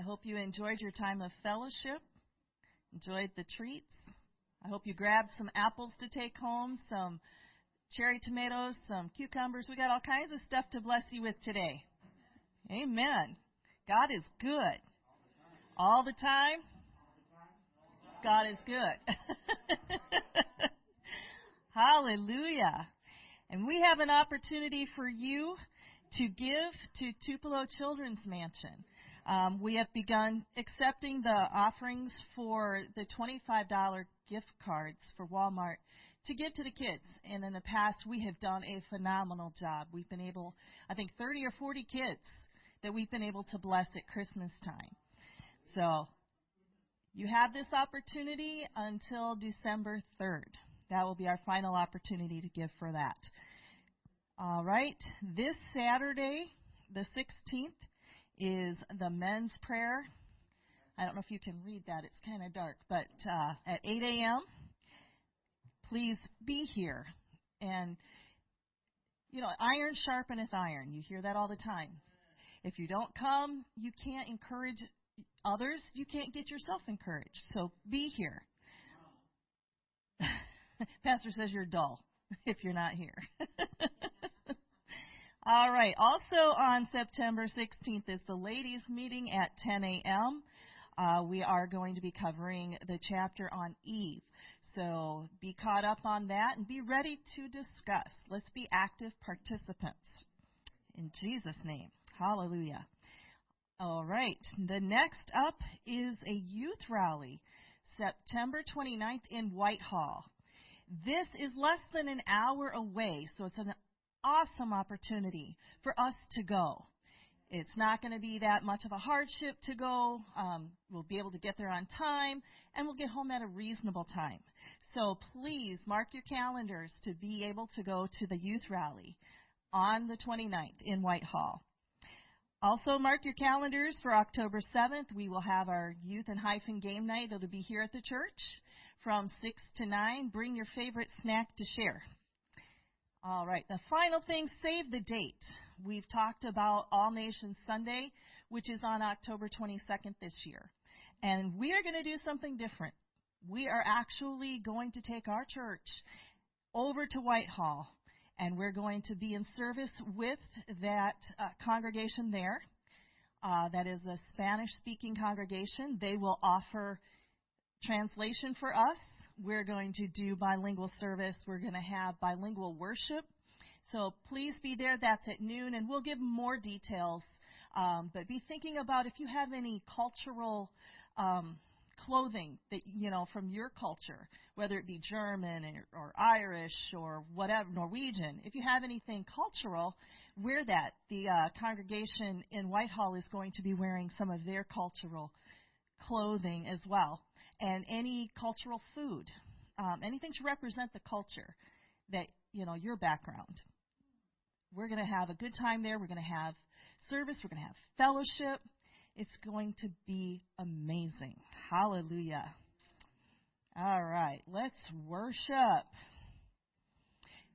I hope you enjoyed your time of fellowship, enjoyed the treats. I hope you grabbed some apples to take home, some cherry tomatoes, some cucumbers. We got all kinds of stuff to bless you with today. Amen. God is good. All the time. God is good. Hallelujah. And we have an opportunity for you to give to Tupelo Children's Mansion. Um, we have begun accepting the offerings for the $25 gift cards for Walmart to give to the kids. And in the past, we have done a phenomenal job. We've been able, I think, 30 or 40 kids that we've been able to bless at Christmas time. So you have this opportunity until December 3rd. That will be our final opportunity to give for that. All right. This Saturday, the 16th, is the men's prayer. I don't know if you can read that. It's kind of dark. But uh, at 8 a.m., please be here. And, you know, iron sharpeneth iron. You hear that all the time. If you don't come, you can't encourage others. You can't get yourself encouraged. So be here. Pastor says you're dull if you're not here. All right. Also on September 16th is the ladies' meeting at 10 a.m. Uh, we are going to be covering the chapter on Eve. So be caught up on that and be ready to discuss. Let's be active participants. In Jesus' name. Hallelujah. All right. The next up is a youth rally, September 29th in Whitehall. This is less than an hour away, so it's an awesome opportunity for us to go. It's not going to be that much of a hardship to go. Um, we'll be able to get there on time, and we'll get home at a reasonable time. So please mark your calendars to be able to go to the youth rally on the 29th in Whitehall. Also, mark your calendars for October 7th. We will have our youth and hyphen game night. It'll be here at the church from 6 to 9. Bring your favorite snack to share. All right, the final thing save the date. We've talked about All Nations Sunday, which is on October 22nd this year. And we are going to do something different we are actually going to take our church over to Whitehall, and we're going to be in service with that uh, congregation there. Uh, that is a Spanish speaking congregation. They will offer translation for us. We're going to do bilingual service. We're going to have bilingual worship. So please be there. That's at noon, and we'll give more details. Um, but be thinking about if you have any cultural um, clothing that you know from your culture, whether it be German or, or Irish or whatever Norwegian. If you have anything cultural, wear that. The uh, congregation in Whitehall is going to be wearing some of their cultural clothing as well, and any cultural food, um, anything to represent the culture that you know your background. We're going to have a good time there. We're going to have service. We're going to have fellowship. It's going to be amazing. Hallelujah. All right, let's worship.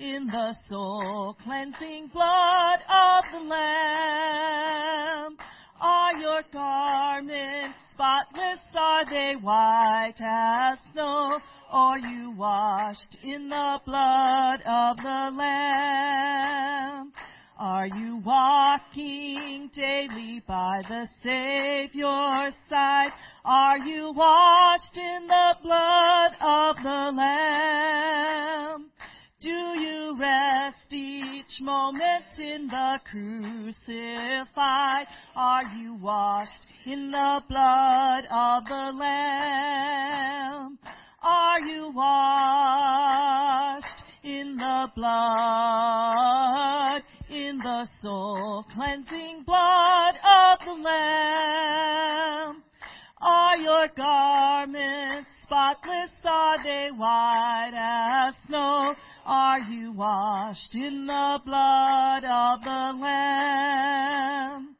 in the soul cleansing blood of the Lamb? Are your garments spotless? Are they white as snow? Are you washed in the blood of the Lamb? Are you walking daily by the Savior's side? Are you washed in the blood of the Lamb? Do rest each moment in the crucified? Are you washed in the blood of the Lamb? Are you washed in the blood, in the soul cleansing blood of the Lamb? Are your garments spotless? Are they white as snow? Are you washed in the blood of the Lamb?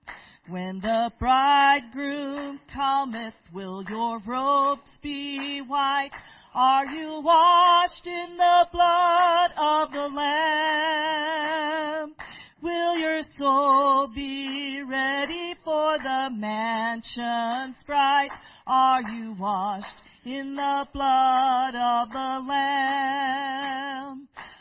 When the bridegroom cometh, will your robes be white? Are you washed in the blood of the Lamb? Will your soul be ready for the mansions bright? Are you washed in the blood of the Lamb?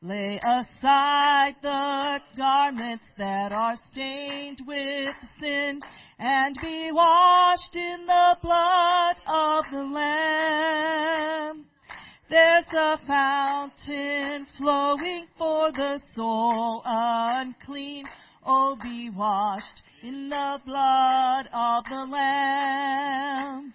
Lay aside the garments that are stained with sin and be washed in the blood of the Lamb. There's a fountain flowing for the soul unclean. Oh, be washed in the blood of the Lamb.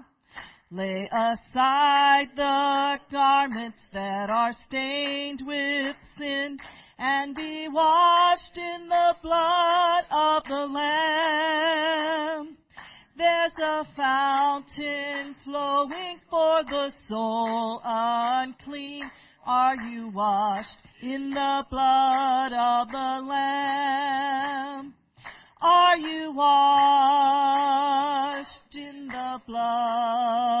Lay aside the garments that are stained with sin and be washed in the blood of the Lamb. There's a fountain flowing for the soul unclean. Are you washed in the blood of the Lamb? Are you washed in the blood,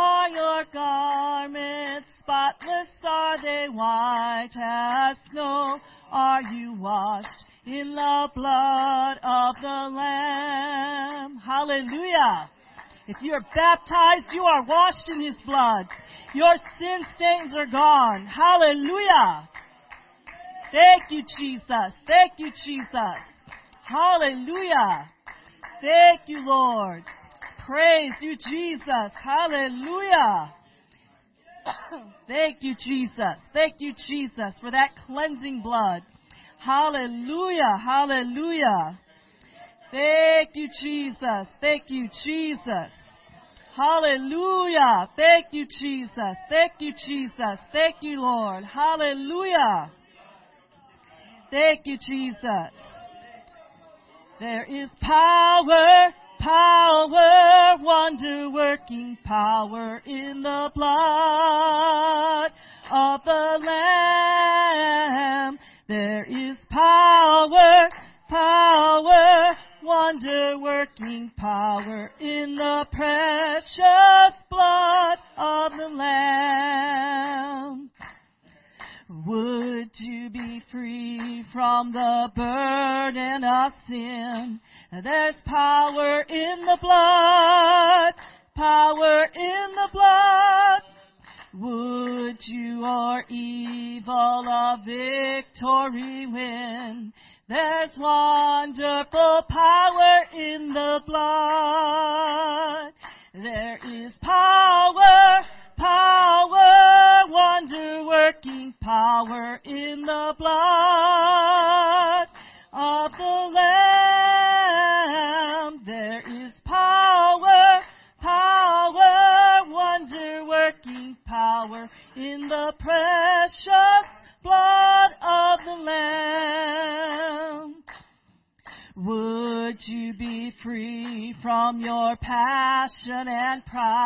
Are your garments spotless? Are they white as snow? Are you washed in the blood of the Lamb? Hallelujah. If you are baptized, you are washed in His blood. Your sin stains are gone. Hallelujah. Thank you, Jesus. Thank you, Jesus. Hallelujah. Thank you, Lord. Praise you, Jesus. Hallelujah. Thank you, Jesus. Thank you, Jesus, for that cleansing blood. Hallelujah. Hallelujah. Thank you, Jesus. Thank you, Jesus. Hallelujah. Thank you, Jesus. Thank you, Jesus. Thank you, Lord. Hallelujah. Thank you, Jesus. There is power, power, wonder working power in the blood of the Lamb. There is power, power, wonder working power in the precious blood of the Lamb. Would you be free from the burden of sin? There's power in the blood, power in the blood. Would you or evil a victory win? There's wonderful power in the blood. There is power, power, wonder working power in the blood of the Lamb. There is power, power, wonder working power in the precious blood of the Lamb. Would you be free from your passion and pride?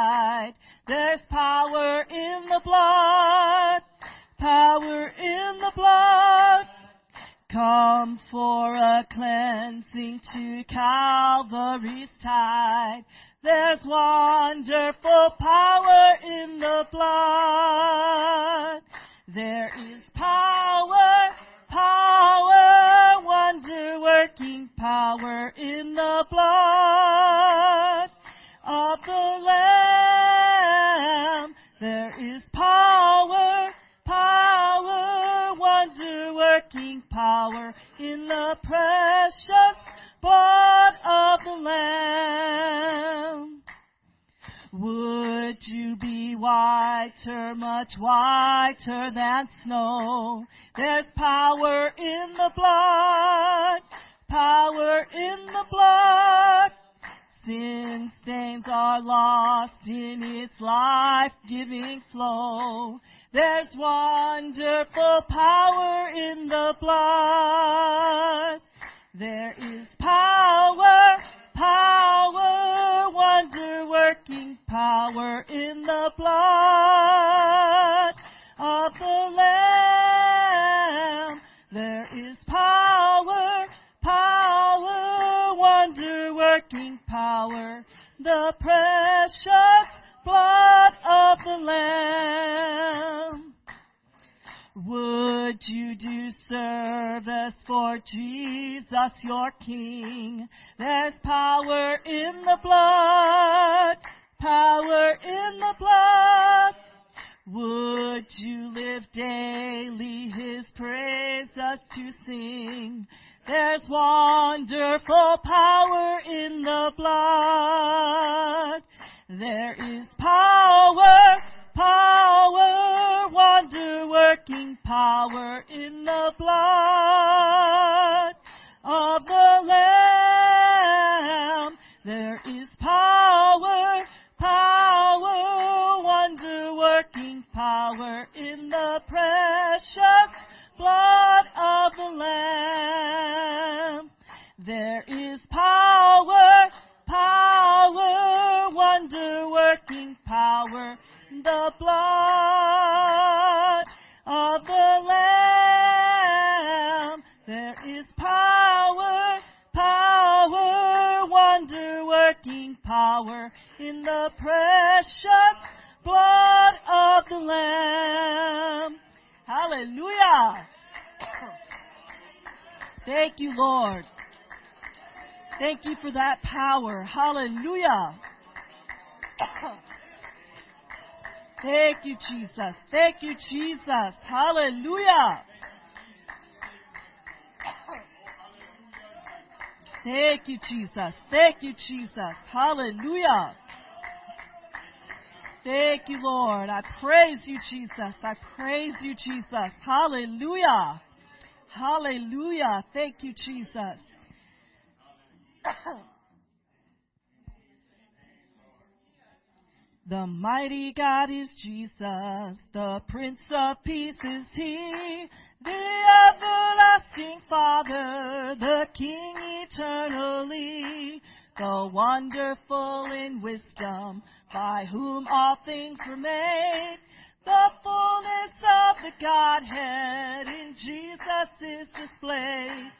Come for a cleansing to Calvary's tide. There's wonderful power in the blood. There is power, power, wonder working power in the blood of the Lamb. There is power, power, wonder working power in the precious blood of the Lamb. Would you be whiter, much whiter than snow? There's power in the blood, power in the blood. Sin stains are lost in its life-giving flow. There's wonderful power in the blood. There is power, power, wonder working power in the blood of the Lamb. There is power, power, wonder working power, the precious blood of the Lamb. Would you do service for Jesus your King? There's power in the blood, power in the blood. Would you live daily His praise, praises to sing? There's wonderful power in the blood. There is power, power, wonder working power in the blood of the Lamb. There is power, power, wonder working power in the precious blood of the Lamb. There is blood of the Lamb. There is power, power, wonder working power in the precious blood of the Lamb. Hallelujah. Thank you, Lord. Thank you for that power. Hallelujah. Thank you, Jesus. Thank you, Jesus. Hallelujah. Thank you, Jesus. Thank you, Jesus. Hallelujah. Thank you, Lord. I praise you, Jesus. I praise you, Jesus. Hallelujah. Hallelujah. Thank you, Jesus. The mighty God is Jesus, the Prince of Peace is He, the everlasting Father, the King eternally, the wonderful in wisdom, by whom all things were made, the fullness of the Godhead in Jesus is displayed.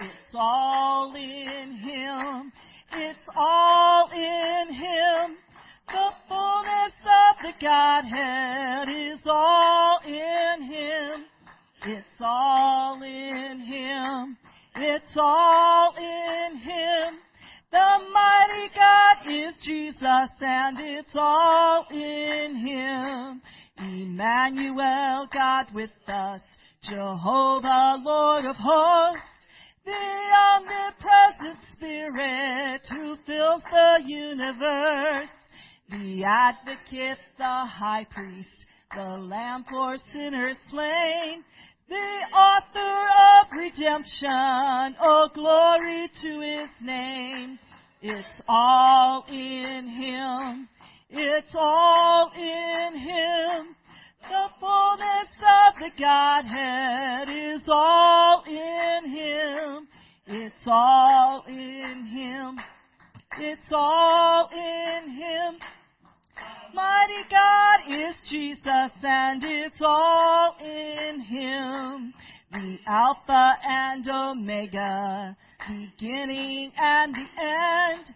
It's all in Him. It's all in Him. The fullness of the Godhead is all in Him. It's all in Him. It's all in Him. The mighty God is Jesus and it's all in Him. Emmanuel, God with us. Jehovah, Lord of hosts. The omnipresent Spirit who fills the universe. The advocate, the high priest, the lamb for sinners slain. The author of redemption, oh glory to his name. It's all in him. It's all in him. The fullness of the Godhead is all in him. It's all in Him. It's all in Him. Mighty God is Jesus and it's all in Him. The Alpha and Omega, beginning and the end.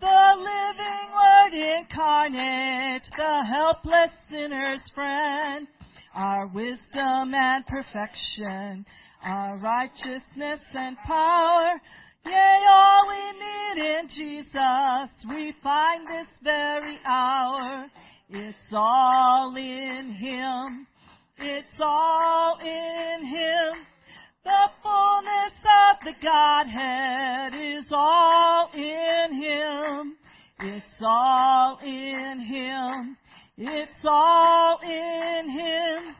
The living Word incarnate, the helpless sinner's friend. Our wisdom and perfection, our righteousness and power. Yea, all we need in Jesus, we find this very hour. It's all in Him. It's all in Him. The fullness of the Godhead is all in Him. It's all in Him. It's all in Him.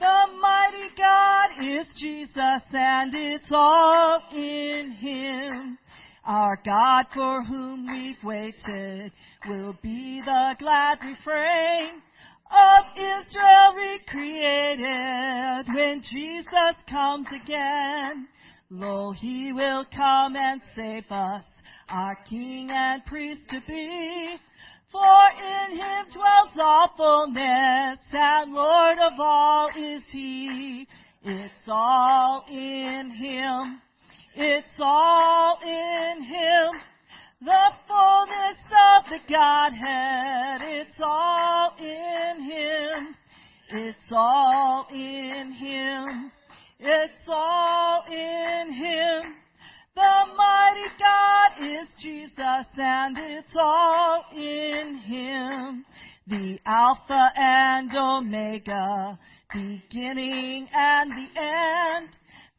The mighty God is Jesus and it's all in Him. Our God for whom we've waited will be the glad refrain of Israel recreated when Jesus comes again. Lo, He will come and save us, our King and priest to be. For in him dwells all fullness, and Lord of all is he. It's all in him. It's all in him. The fullness of the Godhead. It's all in him. It's all in him. It's all in him. The mighty God is Jesus and it's all in Him. The Alpha and Omega, beginning and the end.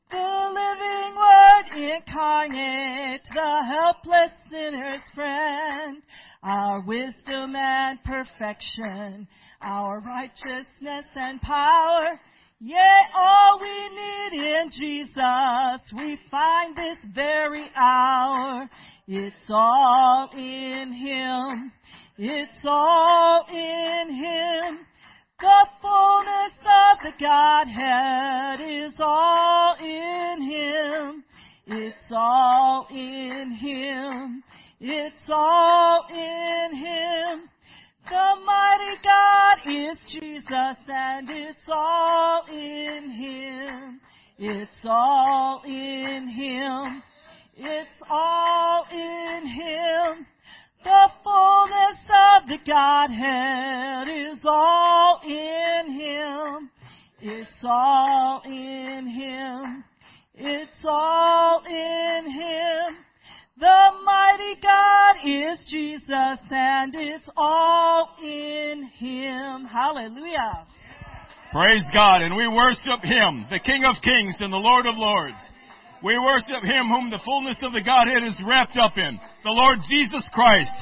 The living Word incarnate, the helpless sinner's friend. Our wisdom and perfection, our righteousness and power Yea, all we need in Jesus, we find this very hour. It's all in Him. It's all in Him. The fullness of the Godhead is all in Him. It's all in Him. It's all in Him. The mighty God is Jesus and it's all in Him. It's all in Him. It's all in Him. The fullness of the Godhead is all in Him. It's all in Him. It's all in Him. The mighty God is Jesus and it's all in Him. Hallelujah. Praise God. And we worship Him, the King of Kings and the Lord of Lords. We worship Him whom the fullness of the Godhead is wrapped up in, the Lord Jesus Christ.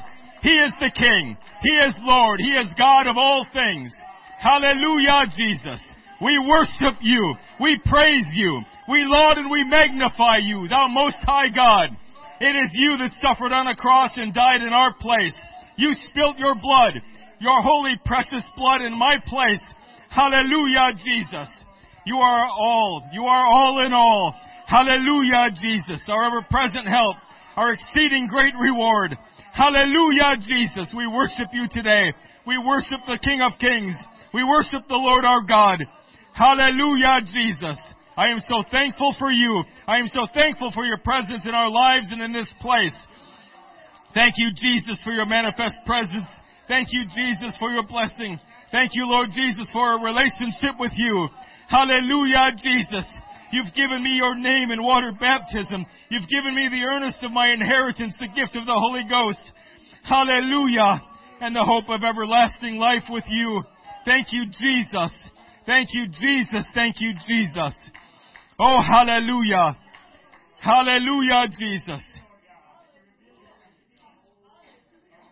He is the King. He is Lord. He is God of all things. Hallelujah, Jesus. We worship you. We praise you. We laud and we magnify you, thou most high God. It is you that suffered on a cross and died in our place. You spilt your blood, your holy precious blood in my place. Hallelujah, Jesus. You are all. You are all in all. Hallelujah, Jesus. Our ever present help. Our exceeding great reward. Hallelujah, Jesus. We worship you today. We worship the King of Kings. We worship the Lord our God. Hallelujah, Jesus. I am so thankful for you. I am so thankful for your presence in our lives and in this place. Thank you, Jesus, for your manifest presence. Thank you, Jesus, for your blessing. Thank you, Lord Jesus, for a relationship with you. Hallelujah, Jesus. You've given me your name in water baptism. You've given me the earnest of my inheritance, the gift of the Holy Ghost. Hallelujah. And the hope of everlasting life with you. Thank you, Jesus. Thank you, Jesus. Thank you, Jesus. Oh, hallelujah. Hallelujah, Jesus.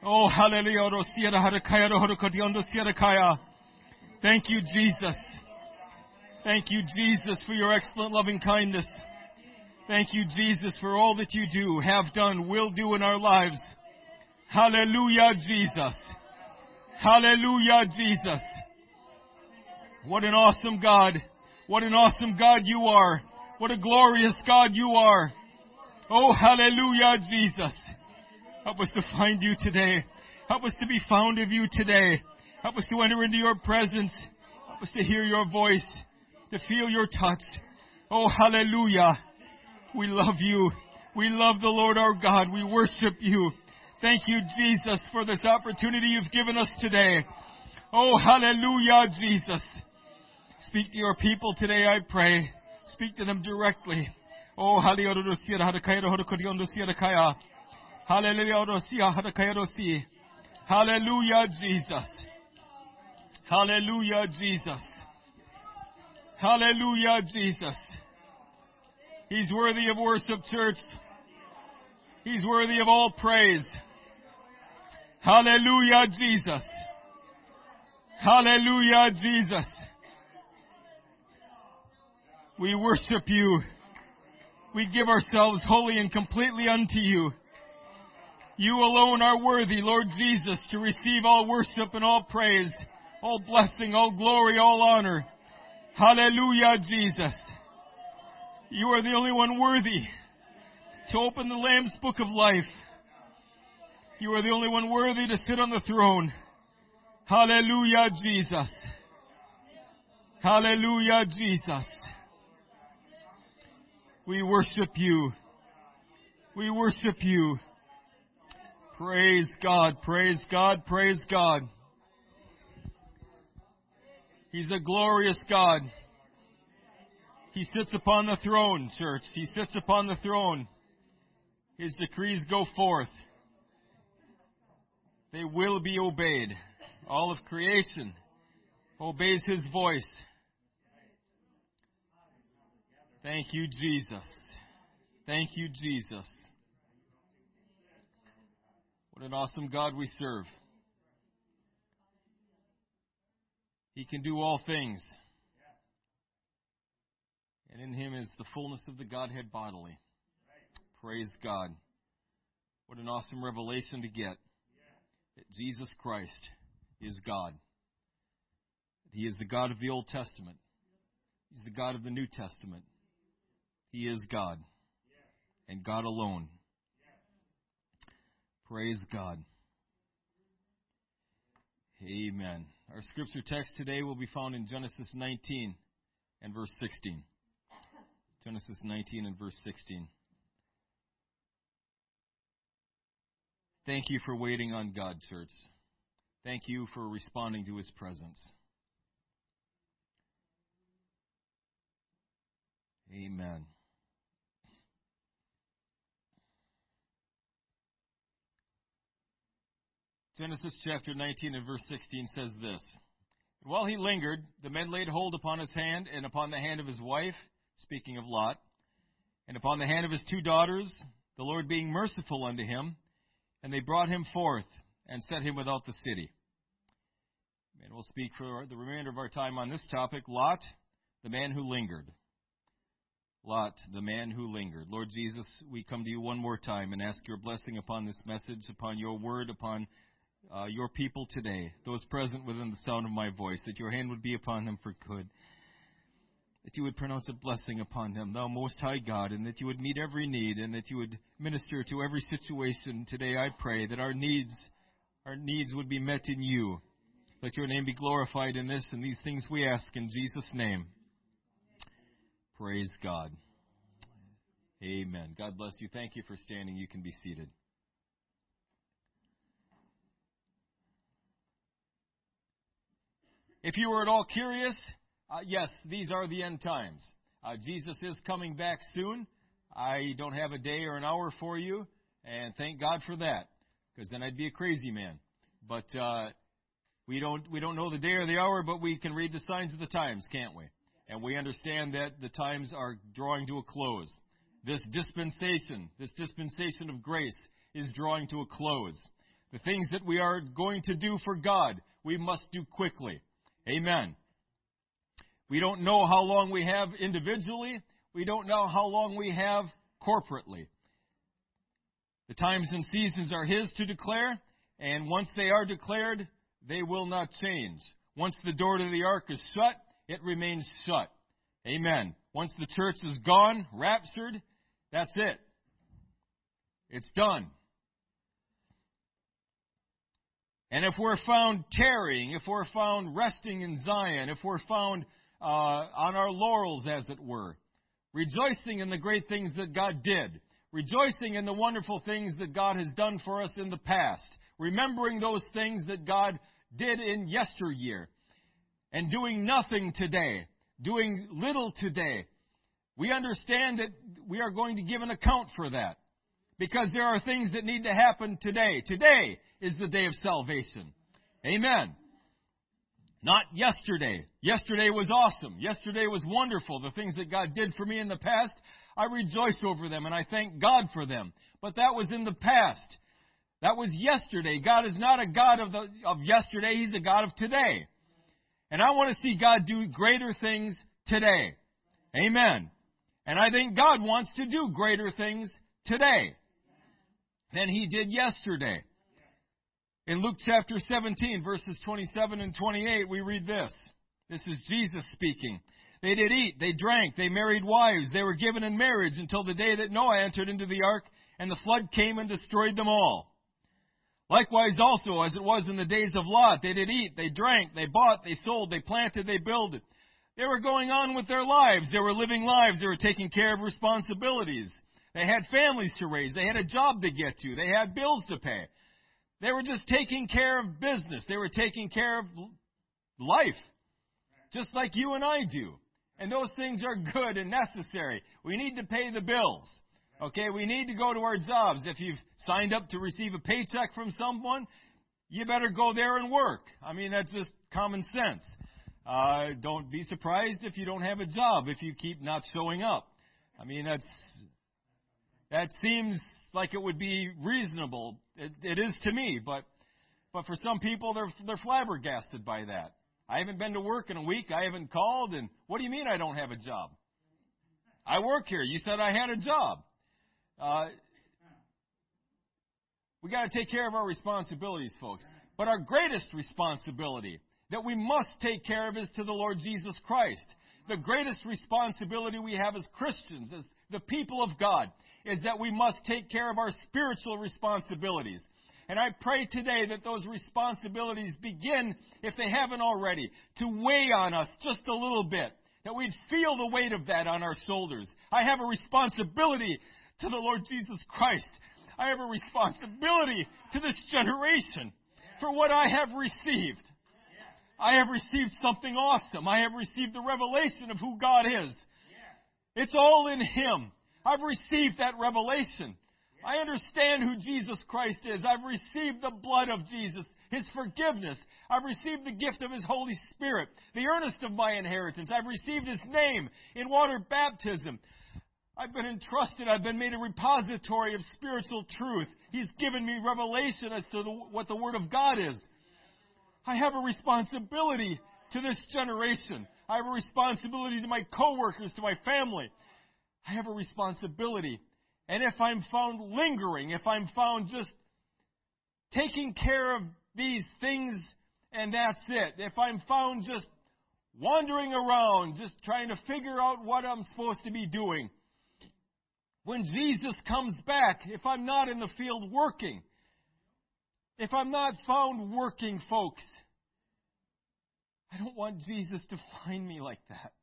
Oh, hallelujah. Thank you, Jesus. Thank you, Jesus, for your excellent loving kindness. Thank you, Jesus, for all that you do, have done, will do in our lives. Hallelujah, Jesus. Hallelujah, Jesus. What an awesome God. What an awesome God you are. What a glorious God you are. Oh, hallelujah, Jesus. Help us to find you today. Help us to be found of you today. Help us to enter into your presence. Help us to hear your voice, to feel your touch. Oh, hallelujah. We love you. We love the Lord our God. We worship you. Thank you, Jesus, for this opportunity you've given us today. Oh, hallelujah, Jesus. Speak to your people today, I pray. Speak to them directly. Oh, hallelujah, Hallelujah, Jesus. Hallelujah, Jesus. Hallelujah, Jesus. He's worthy of worship, church. He's worthy of all praise. Hallelujah, Jesus. Hallelujah, Jesus. We worship you. We give ourselves wholly and completely unto you. You alone are worthy, Lord Jesus, to receive all worship and all praise, all blessing, all glory, all honor. Hallelujah, Jesus. You are the only one worthy to open the Lamb's book of life. You are the only one worthy to sit on the throne. Hallelujah, Jesus. Hallelujah, Jesus. We worship you. We worship you. Praise God, praise God, praise God. He's a glorious God. He sits upon the throne, church. He sits upon the throne. His decrees go forth. They will be obeyed. All of creation obeys His voice. Thank you, Jesus. Thank you, Jesus. What an awesome God we serve. He can do all things. And in Him is the fullness of the Godhead bodily. Praise God. What an awesome revelation to get that Jesus Christ is God. He is the God of the Old Testament. He's the God of the New Testament. He is God and God alone. Praise God. Amen. Our scripture text today will be found in Genesis 19 and verse 16. Genesis 19 and verse 16. Thank you for waiting on God, church. Thank you for responding to his presence. Amen. Genesis chapter 19 and verse 16 says this While he lingered, the men laid hold upon his hand and upon the hand of his wife, speaking of Lot, and upon the hand of his two daughters, the Lord being merciful unto him, and they brought him forth and set him without the city. And we'll speak for the remainder of our time on this topic Lot, the man who lingered. Lot, the man who lingered. Lord Jesus, we come to you one more time and ask your blessing upon this message, upon your word, upon uh, your people today, those present within the sound of my voice, that your hand would be upon them for good, that you would pronounce a blessing upon them, thou most high God, and that you would meet every need, and that you would minister to every situation today. I pray that our needs, our needs would be met in you. Let your name be glorified in this, and these things we ask in Jesus' name. Praise God. Amen. God bless you. Thank you for standing. You can be seated. If you were at all curious, uh, yes, these are the end times. Uh, Jesus is coming back soon. I don't have a day or an hour for you, and thank God for that, because then I'd be a crazy man. But uh, we don't we don't know the day or the hour, but we can read the signs of the times, can't we? And we understand that the times are drawing to a close. This dispensation, this dispensation of grace, is drawing to a close. The things that we are going to do for God, we must do quickly. Amen. We don't know how long we have individually. We don't know how long we have corporately. The times and seasons are His to declare, and once they are declared, they will not change. Once the door to the ark is shut, it remains shut. Amen. Once the church is gone, raptured, that's it. It's done. And if we're found tarrying, if we're found resting in Zion, if we're found uh, on our laurels, as it were, rejoicing in the great things that God did, rejoicing in the wonderful things that God has done for us in the past, remembering those things that God did in yesteryear, and doing nothing today, doing little today, we understand that we are going to give an account for that. Because there are things that need to happen today. Today is the day of salvation. Amen. Not yesterday. Yesterday was awesome. Yesterday was wonderful. The things that God did for me in the past, I rejoice over them and I thank God for them. But that was in the past. That was yesterday. God is not a God of, the, of yesterday. He's a God of today. And I want to see God do greater things today. Amen. And I think God wants to do greater things today than he did yesterday. In Luke chapter 17, verses 27 and 28, we read this. This is Jesus speaking. They did eat, they drank, they married wives, they were given in marriage until the day that Noah entered into the ark, and the flood came and destroyed them all. Likewise also, as it was in the days of Lot, they did eat, they drank, they bought, they sold, they planted, they builded. They were going on with their lives. They were living lives. They were taking care of responsibilities. They had families to raise. They had a job to get to. They had bills to pay. They were just taking care of business. They were taking care of life, just like you and I do. And those things are good and necessary. We need to pay the bills. Okay, we need to go to our jobs. If you've signed up to receive a paycheck from someone, you better go there and work. I mean, that's just common sense. Uh, don't be surprised if you don't have a job if you keep not showing up. I mean, that's that seems like it would be reasonable. It, it is to me, but but for some people, they're they're flabbergasted by that. I haven't been to work in a week. I haven't called, and what do you mean I don't have a job? I work here. You said I had a job. Uh, we got to take care of our responsibilities, folks. But our greatest responsibility that we must take care of is to the Lord Jesus Christ. The greatest responsibility we have as Christians, as the people of God, is that we must take care of our spiritual responsibilities. And I pray today that those responsibilities begin, if they haven't already, to weigh on us just a little bit. That we'd feel the weight of that on our shoulders. I have a responsibility to the Lord Jesus Christ. I have a responsibility to this generation for what I have received. I have received something awesome. I have received the revelation of who God is. It's all in Him. I've received that revelation. I understand who Jesus Christ is. I've received the blood of Jesus, His forgiveness. I've received the gift of His Holy Spirit, the earnest of my inheritance. I've received His name in water baptism. I've been entrusted. I've been made a repository of spiritual truth. He's given me revelation as to the, what the Word of God is. I have a responsibility to this generation. I have a responsibility to my coworkers, to my family. I have a responsibility. And if I'm found lingering, if I'm found just taking care of these things and that's it, if I'm found just wandering around, just trying to figure out what I'm supposed to be doing, when Jesus comes back, if I'm not in the field working, if I'm not found working, folks, I don't want Jesus to find me like that.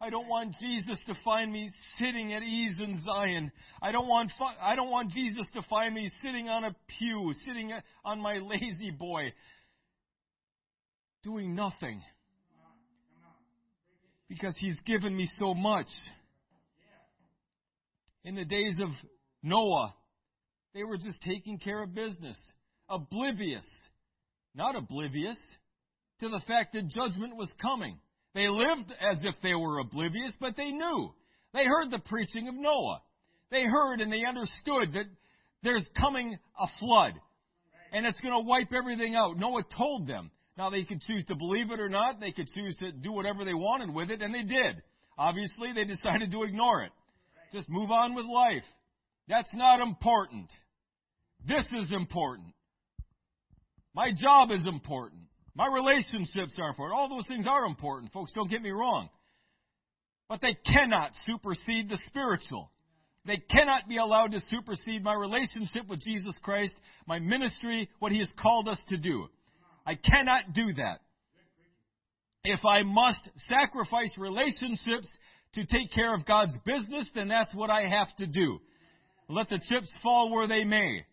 I don't want Jesus to find me sitting at ease in Zion. I don't want I don't want Jesus to find me sitting on a pew, sitting on my La-Z-Boy, doing nothing. Because he's given me so much. In the days of Noah, they were just taking care of business, oblivious, not oblivious to the fact that judgment was coming. They lived as if they were oblivious, but they knew. They heard the preaching of Noah. They heard and they understood that there's coming a flood and it's going to wipe everything out. Noah told them. Now they could choose to believe it or not. They could choose to do whatever they wanted with it, and they did. Obviously, they decided to ignore it. Just move on with life. That's not important. This is important. My job is important. My relationships are important. All those things are important, folks. Don't get me wrong. But they cannot supersede the spiritual. They cannot be allowed to supersede my relationship with Jesus Christ, my ministry, what He has called us to do. I cannot do that. If I must sacrifice relationships to take care of God's business, then that's what I have to do. Let the chips fall where they may.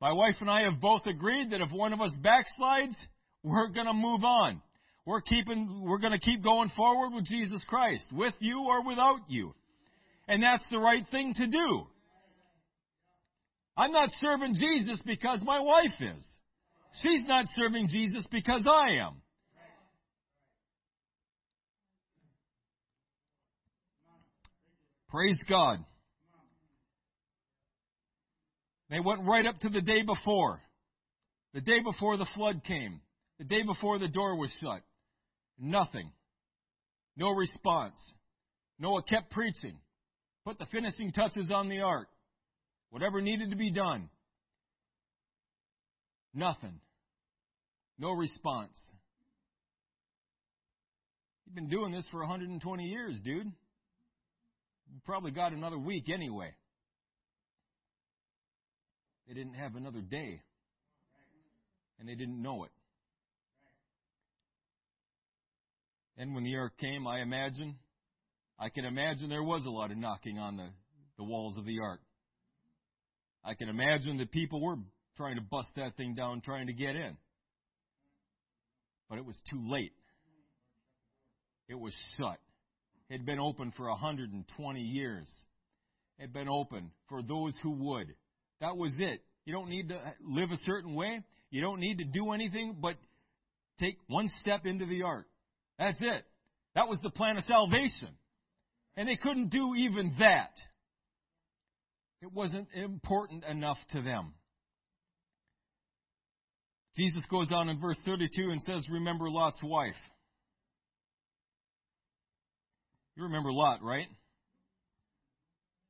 My wife and I have both agreed that if one of us backslides, we're going to move on. We're keeping, we're going to keep going forward with Jesus Christ, with you or without you. And that's the right thing to do. I'm not serving Jesus because my wife is. She's not serving Jesus because I am. Praise God. They went right up to the day before. The day before the flood came. The day before the door was shut. Nothing. No response. Noah kept preaching. Put the finishing touches on the ark. Whatever needed to be done. Nothing. No response. You've been doing this for 120 years, dude. You probably got another week anyway. They didn't have another day. And they didn't know it. And when the ark came, I imagine, I can imagine there was a lot of knocking on the, the walls of the ark. I can imagine that people were trying to bust that thing down, trying to get in. But it was too late. It was shut. It had been open for 120 years. It had been open for those who would. That was it. You don't need to live a certain way. You don't need to do anything but take one step into the ark. That's it. That was the plan of salvation. And they couldn't do even that. It wasn't important enough to them. Jesus goes on in verse 32 and says, Remember Lot's wife. You remember Lot, right?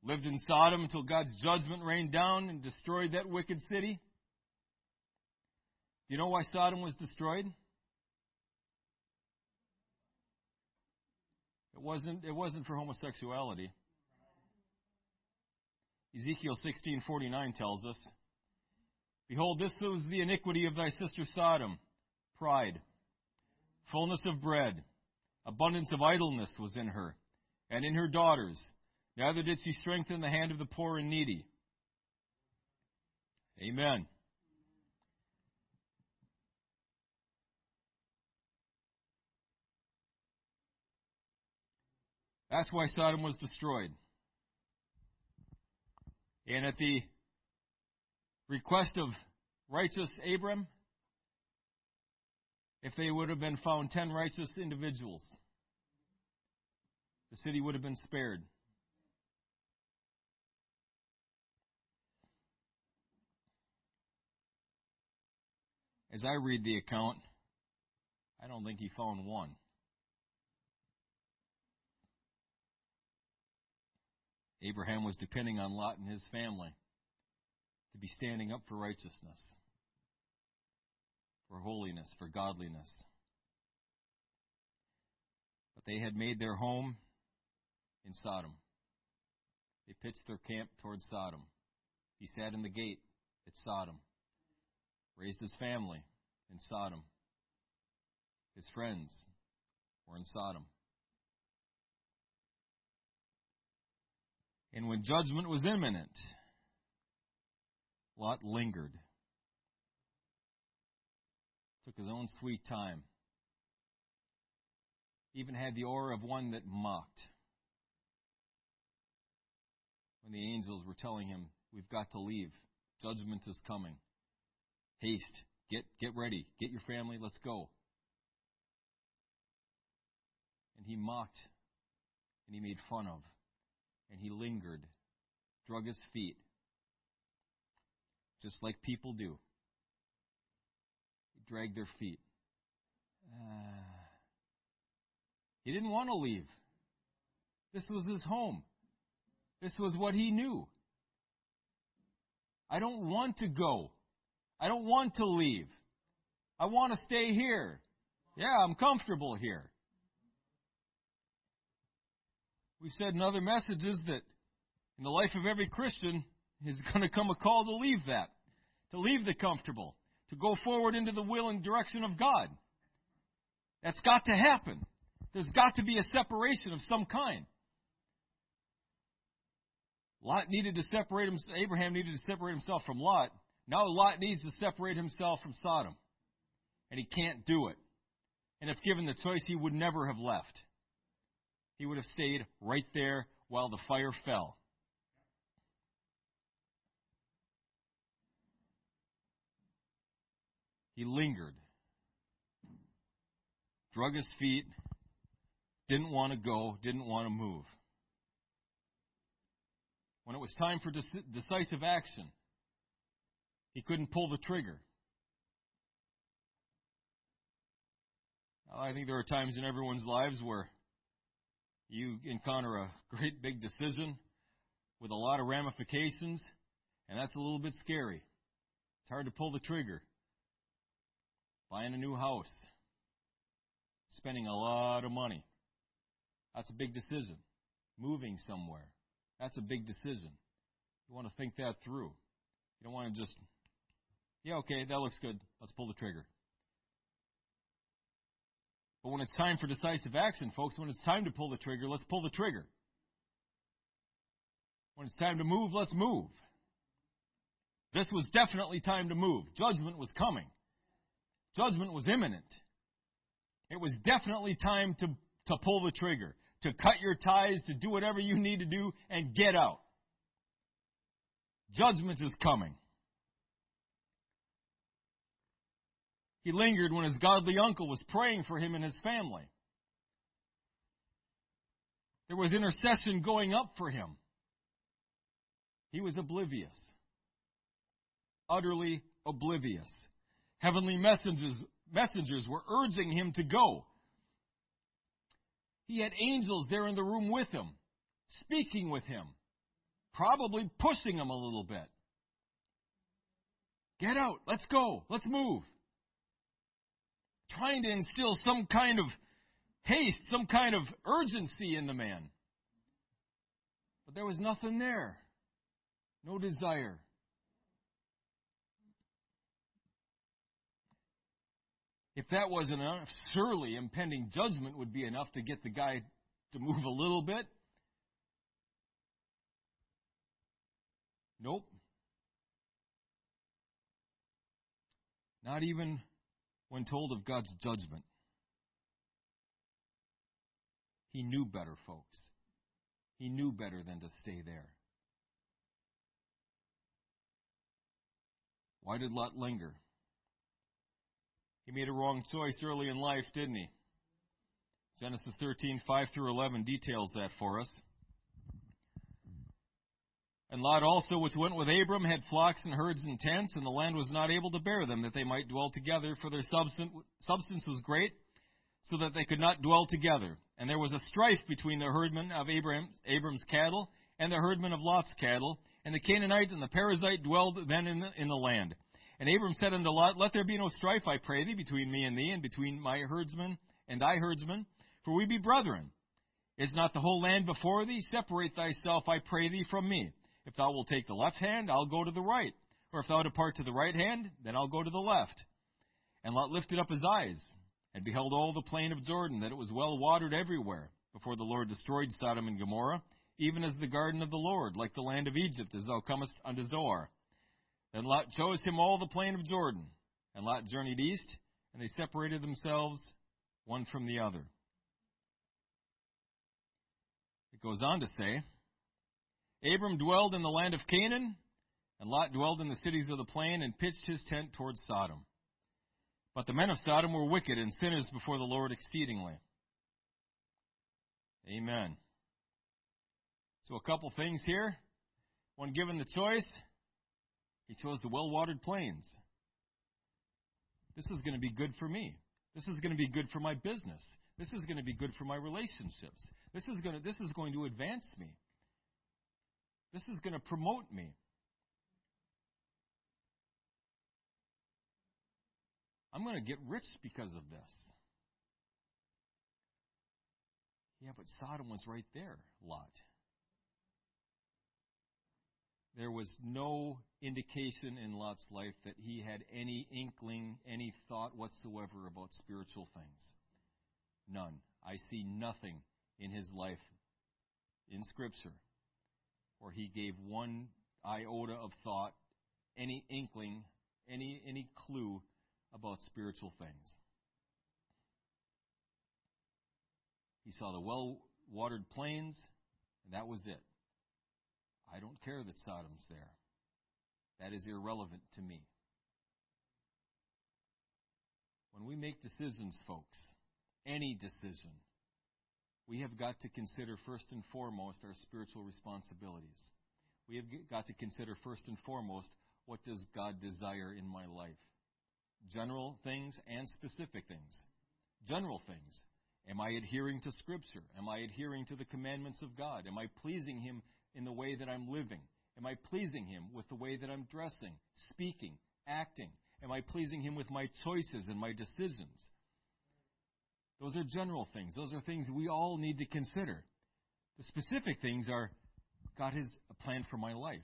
Lived in Sodom until God's judgment rained down and destroyed that wicked city. Do you know why Sodom was destroyed? It wasn't, it wasn't for homosexuality. Ezekiel 16:49 tells us, Behold, this was the iniquity of thy sister Sodom, pride, fullness of bread, abundance of idleness was in her, and in her daughters. Neither did she strengthen the hand of the poor and needy. Amen. That's why Sodom was destroyed. And at the request of righteous Abram, if they would have been found ten righteous individuals, the city would have been spared. As I read the account, I don't think he found one. Abraham was depending on Lot and his family to be standing up for righteousness, for holiness, for godliness. But they had made their home in Sodom. They pitched their camp towards Sodom. He sat in the gate at Sodom, raised his family in Sodom. His friends were in Sodom. And when judgment was imminent, Lot lingered. Took his own sweet time. Even had the aura of one that mocked. When the angels were telling him, We've got to leave. Judgment is coming. Haste. Get, get ready. Get your family. Let's go. And he mocked and he made fun of and he lingered, drug his feet, just like people do. He dragged their feet. Uh, he didn't want to leave. This was his home. This was what he knew. I don't want to go. I don't want to leave. I want to stay here. Yeah, I'm comfortable here. We've said in other messages that In the life of every Christian is going to come a call to leave that, to leave the comfortable, to go forward into the will and direction of God. That's got to happen. There's got to be a separation of some kind. Lot needed to separate himself, Abraham needed to separate himself from Lot. Now Lot needs to separate himself from Sodom. And he can't do it. And if given the choice, he would never have left. He would have stayed right there while the fire fell. He lingered, drug his feet, didn't want to go, didn't want to move. When it was time for decisive action, he couldn't pull the trigger. I think there are times in everyone's lives where you encounter a great big decision with a lot of ramifications, and that's a little bit scary. It's hard to pull the trigger. Buying a new house, spending a lot of money. That's a big decision. Moving somewhere. That's a big decision. You want to think that through. You don't want to just, yeah, okay, that looks good. Let's pull the trigger. But when it's time for decisive action, folks, when it's time to pull the trigger, let's pull the trigger. When it's time to move, let's move. This was definitely time to move. Judgment was coming. Judgment was imminent. It was definitely time to, to pull the trigger to cut your ties, to do whatever you need to do, and get out. Judgment is coming. He lingered when his godly uncle was praying for him and his family. There was intercession going up for him. He was oblivious. Utterly oblivious. Heavenly messengers, messengers were urging him to go. He had angels there in the room with him, speaking with him, probably pushing him a little bit. Get out. Let's go. Let's move. Trying to instill some kind of haste, some kind of urgency in the man. But there was nothing there. No desire. If that wasn't enough, surely impending judgment would be enough to get the guy to move a little bit. Nope. Not even when told of God's judgment. He knew better, folks. He knew better than to stay there. Why did Lot linger? He made a wrong choice early in life, didn't he? Genesis 13, 5 through 11 details that for us. And Lot also, which went with Abram, had flocks and herds and tents, and the land was not able to bear them, that they might dwell together, for their substance was great, so that they could not dwell together. And there was a strife between the herdmen of Abram's, Abram's cattle and the herdmen of Lot's cattle, and the Canaanite and the Perizzite dwelled then in the, in the land. And Abram said unto Lot, Let there be no strife, I pray thee, between me and thee, and between my herdsmen and thy herdsmen, for we be brethren. Is not the whole land before thee? Separate thyself, I pray thee, from me. If thou wilt take the left hand, I'll go to the right. Or if thou depart to the right hand, then I'll go to the left. And Lot lifted up his eyes, and beheld all the plain of Jordan, that it was well watered everywhere, before the Lord destroyed Sodom and Gomorrah, even as the garden of the Lord, like the land of Egypt, as thou comest unto Zoar. Then Lot chose him all the plain of Jordan. And Lot journeyed east, and they separated themselves one from the other. It goes on to say Abram dwelled in the land of Canaan, and Lot dwelled in the cities of the plain and pitched his tent towards Sodom. But the men of Sodom were wicked and sinners before the Lord exceedingly. Amen. So, a couple things here. When given the choice, he chose the well watered plains. This is going to be good for me. This is going to be good for my business. This is going to be good for my relationships. This is going to, this is going to advance me. This is going to promote me. I'm going to get rich because of this. Yeah, but Sodom was right there, Lot. there was no indication in Lot's life that he had any inkling, any thought whatsoever about spiritual things. None. I see nothing in his life in Scripture where he gave one iota of thought, any inkling, any, any clue about spiritual things. He saw the well watered plains, and that was it. I don't care that Sodom's there. That is irrelevant to me. When we make decisions, folks, any decision, we have got to consider first and foremost our spiritual responsibilities. We have got to consider first and foremost what does God desire in my life? General things and specific things. General things. Am I adhering to Scripture? Am I adhering to the commandments of God? Am I pleasing Him in the way that I'm living? Am I pleasing Him with the way that I'm dressing, speaking, acting? Am I pleasing Him with my choices and my decisions? Those are general things. Those are things we all need to consider. The specific things are God has a plan for my life.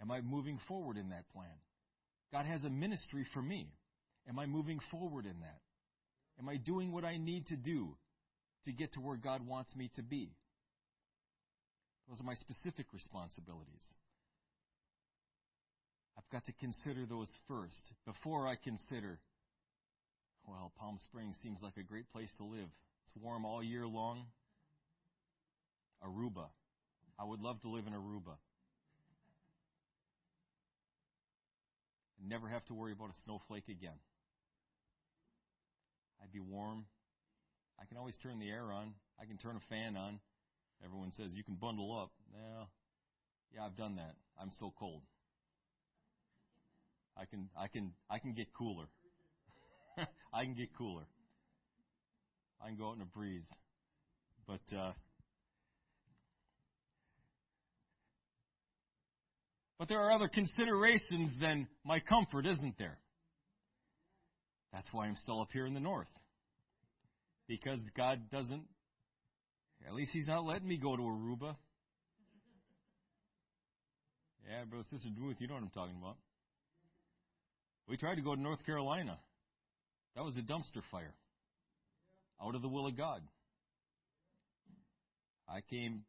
Am I moving forward in that plan? God has a ministry for me. Am I moving forward in that? Am I doing what I need to do to get to where God wants me to be? Those are my specific responsibilities. I've got to consider those first before I consider, well, Palm Springs seems like a great place to live. It's warm all year long. Aruba. I would love to live in Aruba. Never have to worry about a snowflake again. I'd be warm. I can always turn the air on. I can turn a fan on. Everyone says you can bundle up. Well, yeah, I've done that. I'm so cold. I can I can I can get cooler. I can get cooler. I can go out in a breeze. But uh But there are other considerations than my comfort, isn't there? That's why I'm still up here in the north. Because God doesn't, at least He's not letting me go to Aruba. Yeah, bro, Sister Duluth, you know what I'm talking about. We tried to go to North Carolina. That was a dumpster fire. Out of the will of God. I came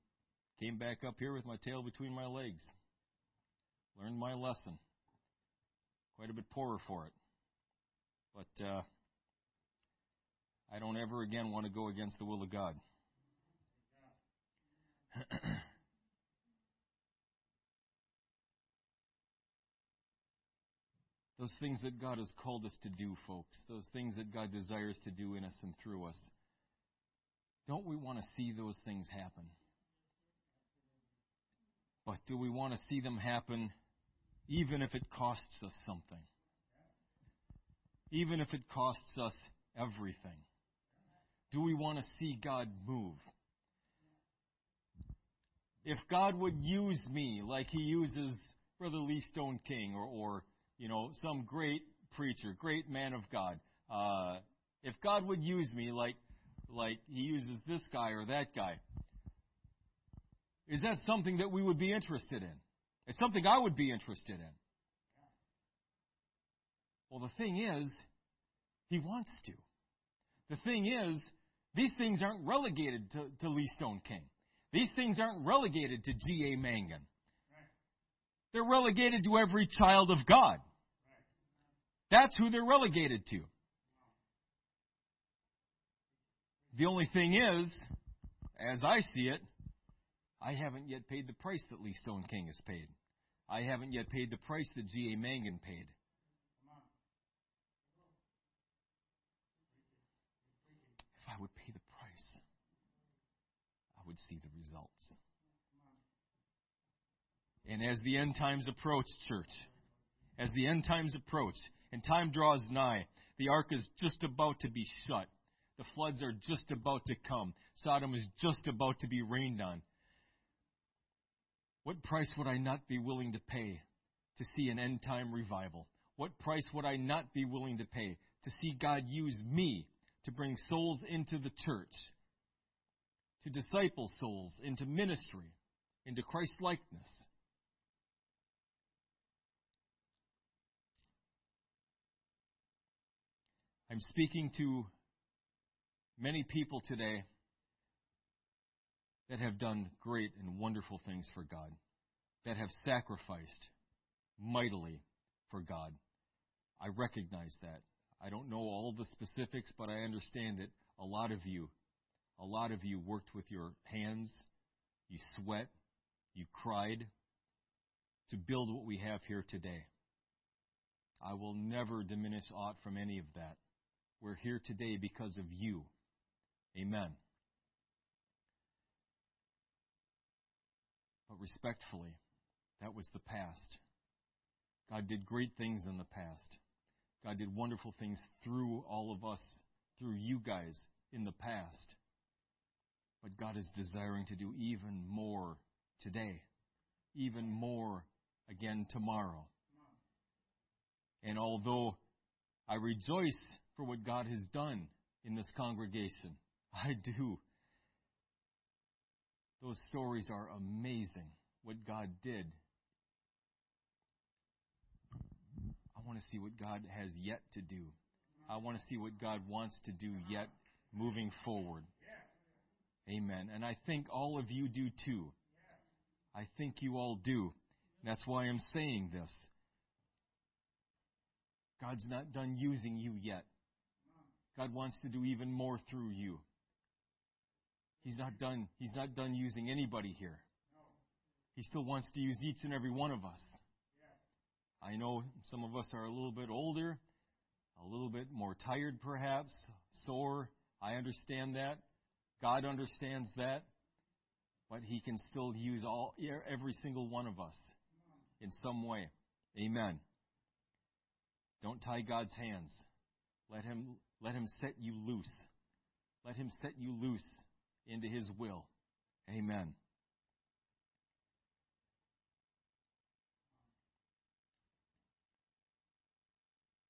came back up here with my tail between my legs. Learned my lesson. Quite a bit poorer for it. But uh, I don't ever again want to go against the will of God. those things that God has called us to do, folks, those things that God desires to do in us and through us, don't we want to see those things happen? But do we want to see them happen even if it costs us something? even if it costs us everything? Do we want to see God move? If God would use me like He uses Brother Lee Stoneking or, or you know, some great preacher, great man of God, uh, if God would use me like like He uses this guy or that guy, is that something that we would be interested in? It's something I would be interested in. Well, the thing is, he wants to. The thing is, these things aren't relegated to, to Lee Stoneking. These things aren't relegated to G.A. Mangun. They're relegated to every child of God. That's who they're relegated to. The only thing is, as I see it, I haven't yet paid the price that Lee Stoneking has paid. I haven't yet paid the price that G.A. Mangun paid. If I would pay the price, I would see the results. And as the end times approach, church, as the end times approach, and time draws nigh, the ark is just about to be shut. The floods are just about to come. Sodom is just about to be rained on. What price would I not be willing to pay to see an end time revival? What price would I not be willing to pay to see God use me to bring souls into the church, to disciple souls into ministry, into Christ likeness. I'm speaking to many people today that have done great and wonderful things for God, that have sacrificed mightily for God. I recognize that. I don't know all the specifics, but I understand that a lot of you, a lot of you worked with your hands, you sweat, you cried to build what we have here today. I will never diminish aught from any of that. We're here today because of you. Amen. But respectfully, that was the past. God did great things in the past. God did wonderful things through all of us, through you guys in the past. But God is desiring to do even more today, even more again tomorrow. And although I rejoice for what God has done in this congregation, I do. Those stories are amazing, what God did. I want to see what God has yet to do. I want to see what God wants to do yet moving forward. Amen. And I think all of you do too. I think you all do. That's why I'm saying this. God's not done using you yet. God wants to do even more through you. He's not done he's not done using anybody here. He still wants to use each and every one of us. I know some of us are a little bit older, a little bit more tired perhaps, sore. I understand that. God understands that. But he can still use all every single one of us in some way. Amen. Don't tie God's hands. Let him let him set you loose. Let him set you loose into his will. Amen.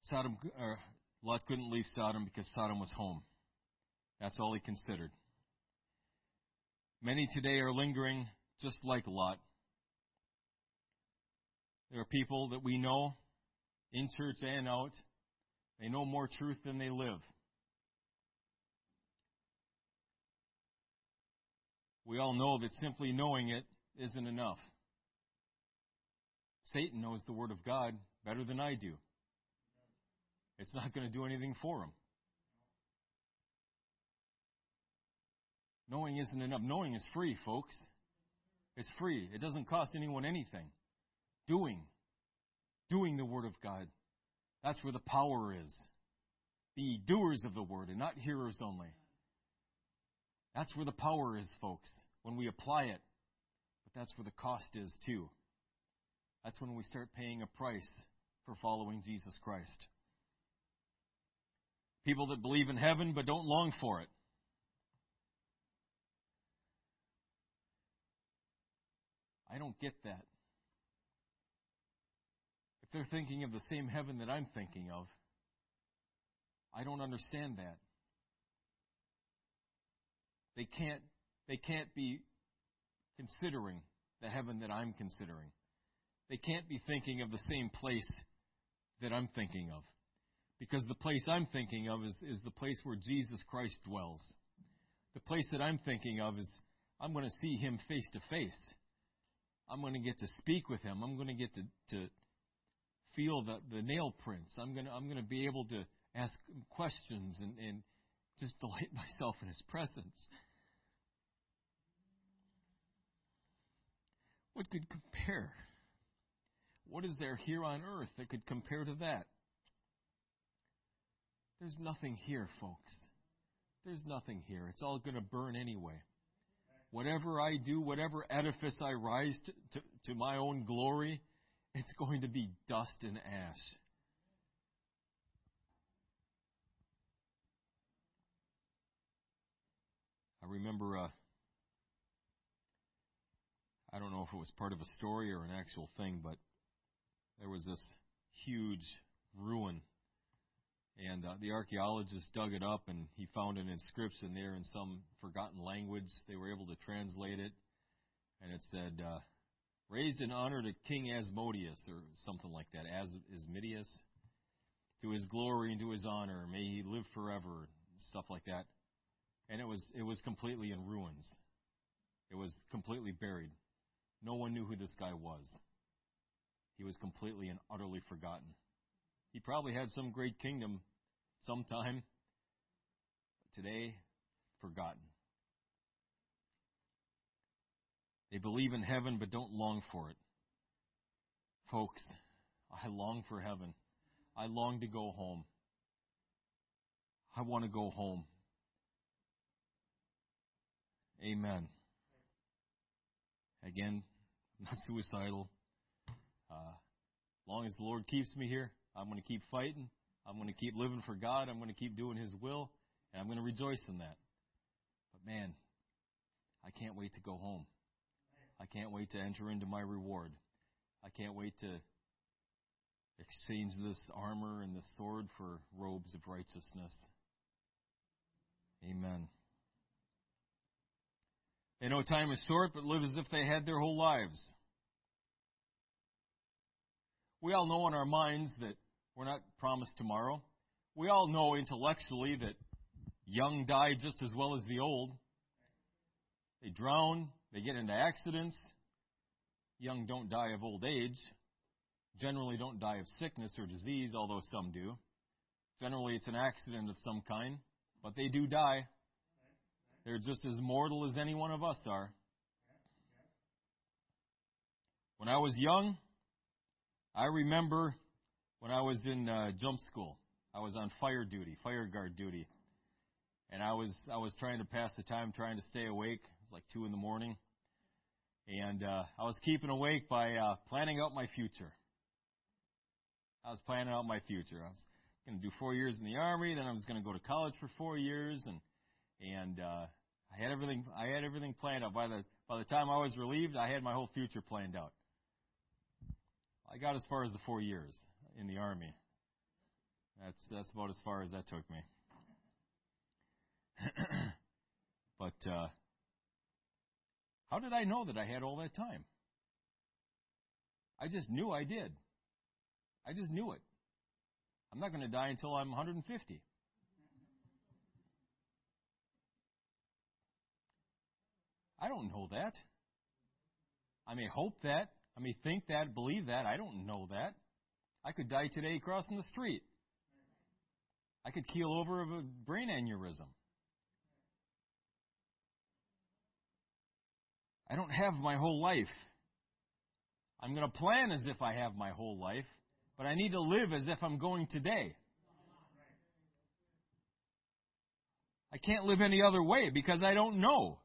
Sodom, or Lot couldn't leave Sodom because Sodom was home. That's all he considered. Many today are lingering just like Lot. There are people that we know in church and out. They know more truth than they live. We all know that simply knowing it isn't enough. Satan knows the Word of God better than I do. It's not going to do anything for him. Knowing isn't enough. Knowing is free, folks. It's free. It doesn't cost anyone anything. Doing. Doing the Word of God. That's where the power is. Be doers of the Word and not hearers only. That's where the power is, folks, when we apply it. But that's where the cost is, too. That's when we start paying a price for following Jesus Christ. People that believe in heaven but don't long for it. I don't get that. If they're thinking of the same heaven that I'm thinking of, I don't understand that. They can't they can't be considering the heaven that I'm considering. They can't be thinking of the same place that I'm thinking of. Because the place I'm thinking of is, is the place where Jesus Christ dwells. The place that I'm thinking of is I'm going to see him face to face. I'm going to get to speak with him. I'm going to get to, to feel the, the nail prints. I'm going to, I'm to be able to ask questions and, and just delight myself in his presence. What could compare? What is there here on earth that could compare to that? There's nothing here, folks. There's nothing here. It's all going to burn anyway. Whatever I do, whatever edifice I rise to, to, to my own glory, it's going to be dust and ash. I remember, uh, I don't know if it was part of a story or an actual thing, but there was this huge ruin and uh, the archaeologist dug it up and he found an inscription there in some forgotten language. They were able to translate it. And it said, uh, raised in honor to King Asmodeus or something like that, As- Asmodeus. to his glory and to his honor. May he live forever, stuff like that. And it was it was completely in ruins. It was completely buried. No one knew who this guy was. He was completely and utterly forgotten. He probably had some great kingdom sometime, today, forgotten. They believe in heaven but don't long for it. Folks, I long for heaven. I long to go home. I want to go home. Amen. Again, I'm not suicidal. Uh, long as the Lord keeps me here, I'm going to keep fighting. I'm going to keep living for God. I'm going to keep doing His will, and I'm going to rejoice in that. But man, I can't wait to go home. I can't wait to enter into my reward. I can't wait to exchange this armor and this sword for robes of righteousness. Amen. They know time is short, but live as if they had their whole lives. We all know in our minds that we're not promised tomorrow. We all know intellectually that young die just as well as the old. They drown, they get into accidents. Young don't die of old age. Generally don't die of sickness or disease, although some do. Generally it's an accident of some kind, but they do die. They're just as mortal as any one of us are. When I was young, I remember when I was in uh, jump school. I was on fire duty, fire guard duty, and I was I was trying to pass the time, trying to stay awake. It was like two in the morning, and uh, I was keeping awake by uh, planning out my future. I was planning out my future. I was going to do four years in the army, then I was going to go to college for four years, and and uh, I had everything. I had everything planned out. By the by the time I was relieved, I had my whole future planned out. I got as far as the four years in the army. That's that's about as far as that took me. but uh, how did I know that I had all that time? I just knew I did. I just knew it. I'm not going to die until I'm 150. I don't know that. I may hope that. I may think that, believe that. I don't know that. I could die today crossing the street. I could keel over of a brain aneurysm. I don't have my whole life. I'm going to plan as if I have my whole life, but I need to live as if I'm going today. I can't live any other way because I don't know.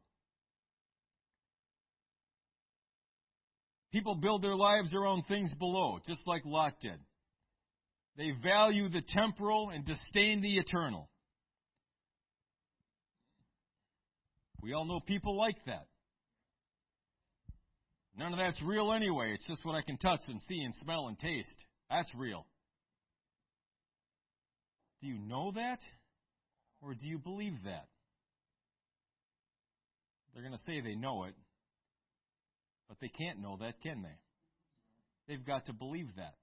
People build their lives around things below, just like Lot did. They value the temporal and disdain the eternal. We all know people like that. None of that's real anyway. It's just what I can touch and see and smell and taste. That's real. Do you know that? Or do you believe that? They're going to say they know it, but they can't know that, can they? They've got to believe that.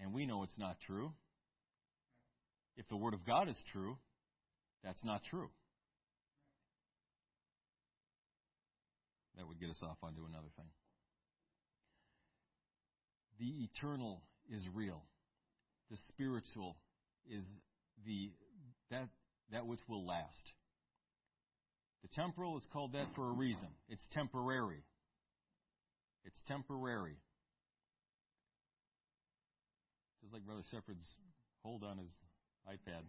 And we know it's not true. If the Word of God is true, that's not true. That would get us off onto another thing. The eternal is real. The spiritual is the that that which will last. The temporal is called that for a reason. It's temporary. It's temporary. Just like Brother Shepherd's hold on his iPad.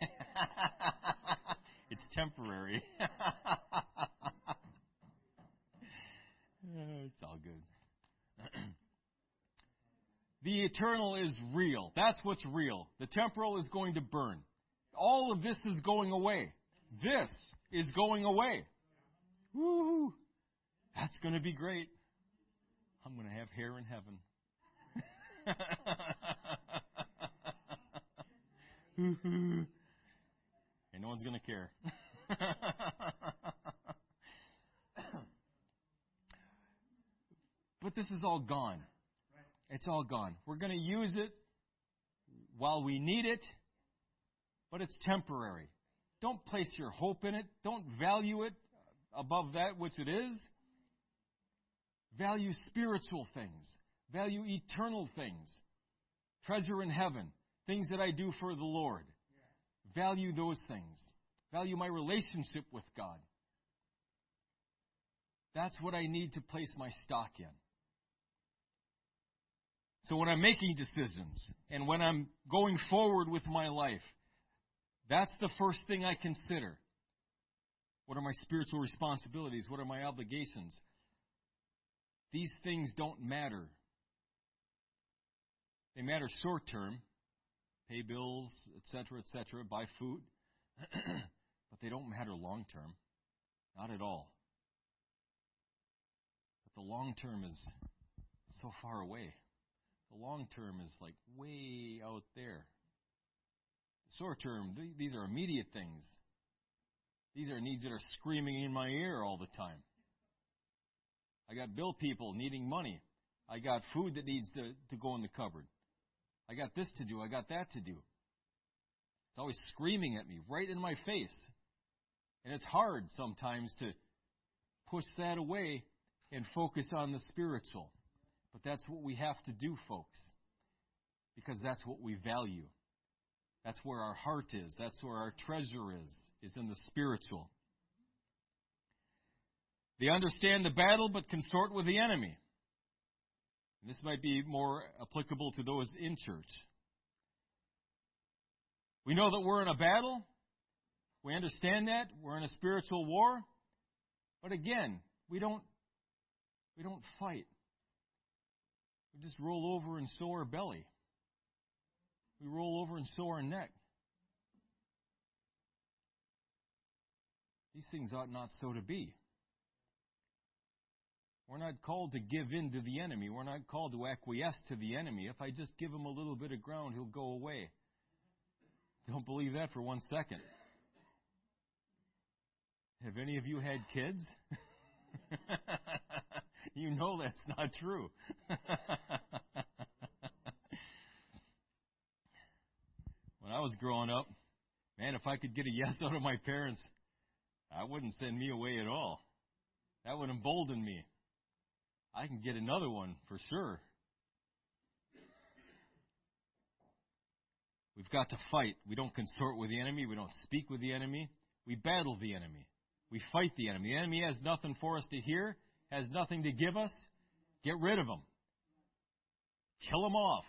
it's temporary. Eh, it's all good. the eternal is real. That's what's real. The temporal is going to burn. All of this is going away. This is going away. Woo! That's going to be great. I'm going to have hair in heaven. and no one's going to care. but this is all gone. It's all gone. We're going to use it while we need it, but it's temporary. Don't place your hope in it. Don't value it above that which it is. Value spiritual things. Value eternal things. Treasure in heaven. Things that I do for the Lord. Value those things. Value my relationship with God. That's what I need to place my stock in. So when I'm making decisions and when I'm going forward with my life, that's the first thing I consider. What are my spiritual responsibilities? What are my obligations? These things don't matter. They matter short term, pay bills, etc., etc., buy food, but they don't matter long term. Not at all. But the long term is so far away. The long term is like way out there. Short term, these are immediate things. These are needs that are screaming in my ear all the time. I got bill people needing money. I got food that needs to, to go in the cupboard. I got this to do. I got that to do. It's always screaming at me right in my face. And it's hard sometimes to push that away and focus on the spiritual. But that's what we have to do, folks. Because that's what we value. That's where our heart is. That's where our treasure is, is in the spiritual. They understand the battle but consort with the enemy. And this might be more applicable to those in church. We know that we're in a battle. We understand that. We're in a spiritual war. But again, we don't we don't fight. We just roll over and sow our belly. We roll over and sow our neck. These things ought not so to be. We're not called to give in to the enemy. We're not called to acquiesce to the enemy. If I just give him a little bit of ground, he'll go away. Don't believe that for one second. Have any of you had kids? you know that's not true. when I was growing up, man, if I could get a yes out of my parents, I wouldn't send me away at all. That would embolden me. I can get another one for sure. We've got to fight. We don't consort with the enemy. We don't speak with the enemy. We battle the enemy. We fight the enemy. The enemy has nothing for us to hear, has nothing to give us. Get rid of them. Kill them off.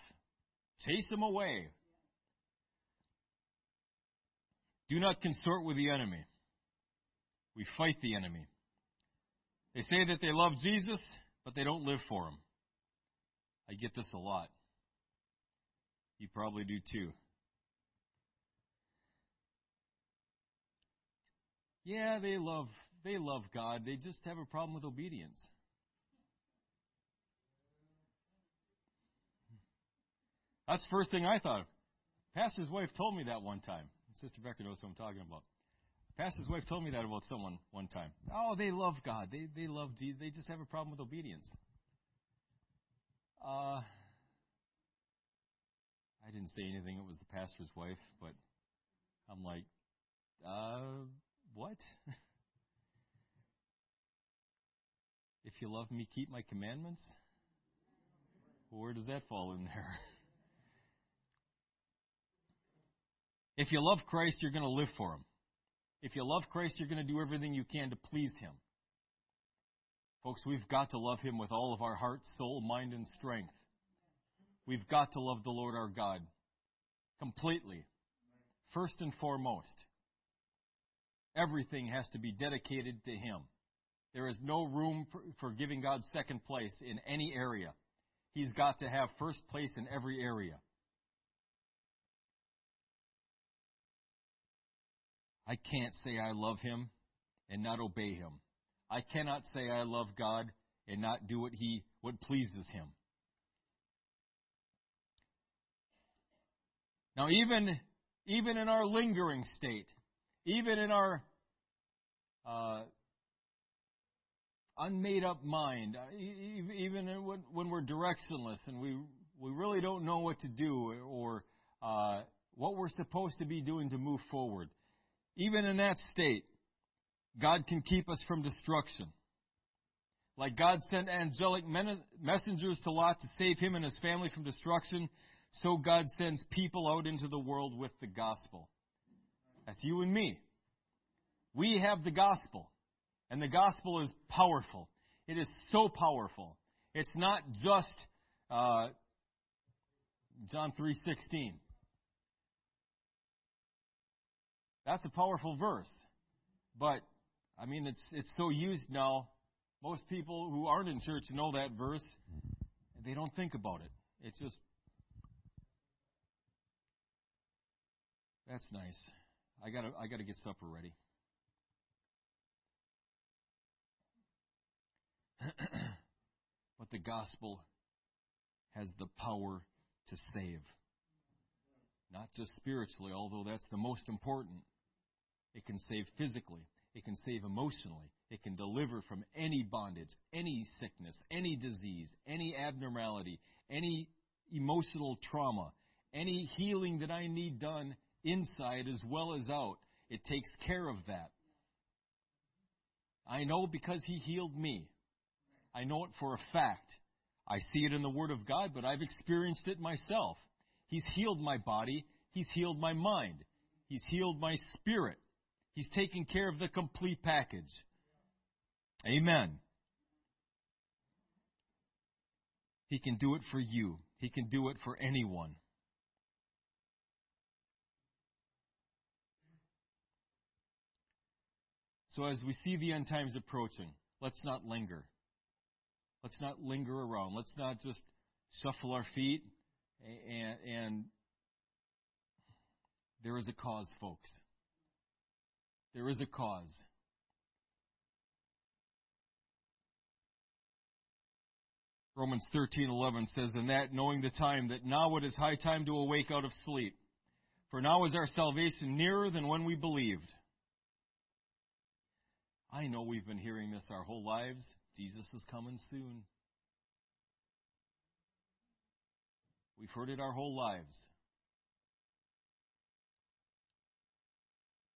Chase them away. Do not consort with the enemy. We fight the enemy. They say that they love Jesus but they don't live for Him. I get this a lot. You probably do too. Yeah, they love they love God. They just have a problem with obedience. That's the first thing I thought. Pastor's wife told me that one time. Sister Becker knows who I'm talking about. Pastor's wife told me that about someone one time. Oh, they love God. They they love Jesus. They just have a problem with obedience. Uh, I didn't say anything. It was the pastor's wife, but I'm like, uh, what? if you love me, keep my commandments. where does that fall in there? if you love Christ, you're going to live for Him. If you love Christ, you're going to do everything you can to please Him. Folks, we've got to love Him with all of our heart, soul, mind, and strength. We've got to love the Lord our God completely, first and foremost. Everything has to be dedicated to Him. There is no room for, giving God second place in any area. He's got to have first place in every area. I can't say I love him and not obey him. I cannot say I love God and not do what he what pleases him. Now even even in our lingering state, even in our uh, unmade up mind, uh, even when we're directionless and we we really don't know what to do, or uh, what we're supposed to be doing to move forward. Even in that state, God can keep us from destruction. Like God sent angelic messengers to Lot to save him and his family from destruction, so God sends people out into the world with the gospel. That's you and me. We have the gospel, and the gospel is powerful. It is so powerful. It's not just uh, John three sixteen. That's a powerful verse, but I mean it's it's so used now. Most people who aren't in church know that verse, they don't think about it. It's just that's nice. I gotta I gotta get supper ready. but the gospel has the power to save. Not just spiritually, although that's the most important. It can save physically. It can save emotionally. It can deliver from any bondage, any sickness, any disease, any abnormality, any emotional trauma, any healing that I need done inside as well as out. It takes care of that. I know because He healed me. I know it for a fact. I see it in the Word of God, but I've experienced it myself. He's healed my body. He's healed my mind. He's healed my spirit. He's taken care of the complete package. Amen. He can do it for you. He can do it for anyone. So as we see the end times approaching, let's not linger. Let's not linger around. Let's not just shuffle our feet and, and there is a cause, folks. There is a cause. Romans 13:11 says, "And that knowing the time that now it is high time to awake out of sleep, for now is our salvation nearer than when we believed." I know we've been hearing this our whole lives. Jesus is coming soon. We've heard it our whole lives.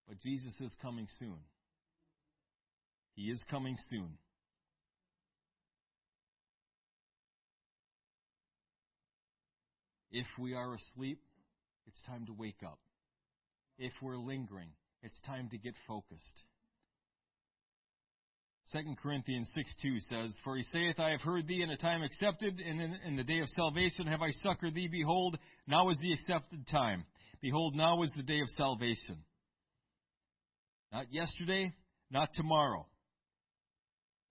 But Jesus is coming soon. He is coming soon. If we are asleep, it's time to wake up. If we're lingering, it's time to get focused. 2 Corinthians 6 2 says, For he saith, I have heard thee in a time accepted, and in, in, the day of salvation have I succored thee. Behold, now is the accepted time. Behold, now is the day of salvation. Not yesterday, not tomorrow.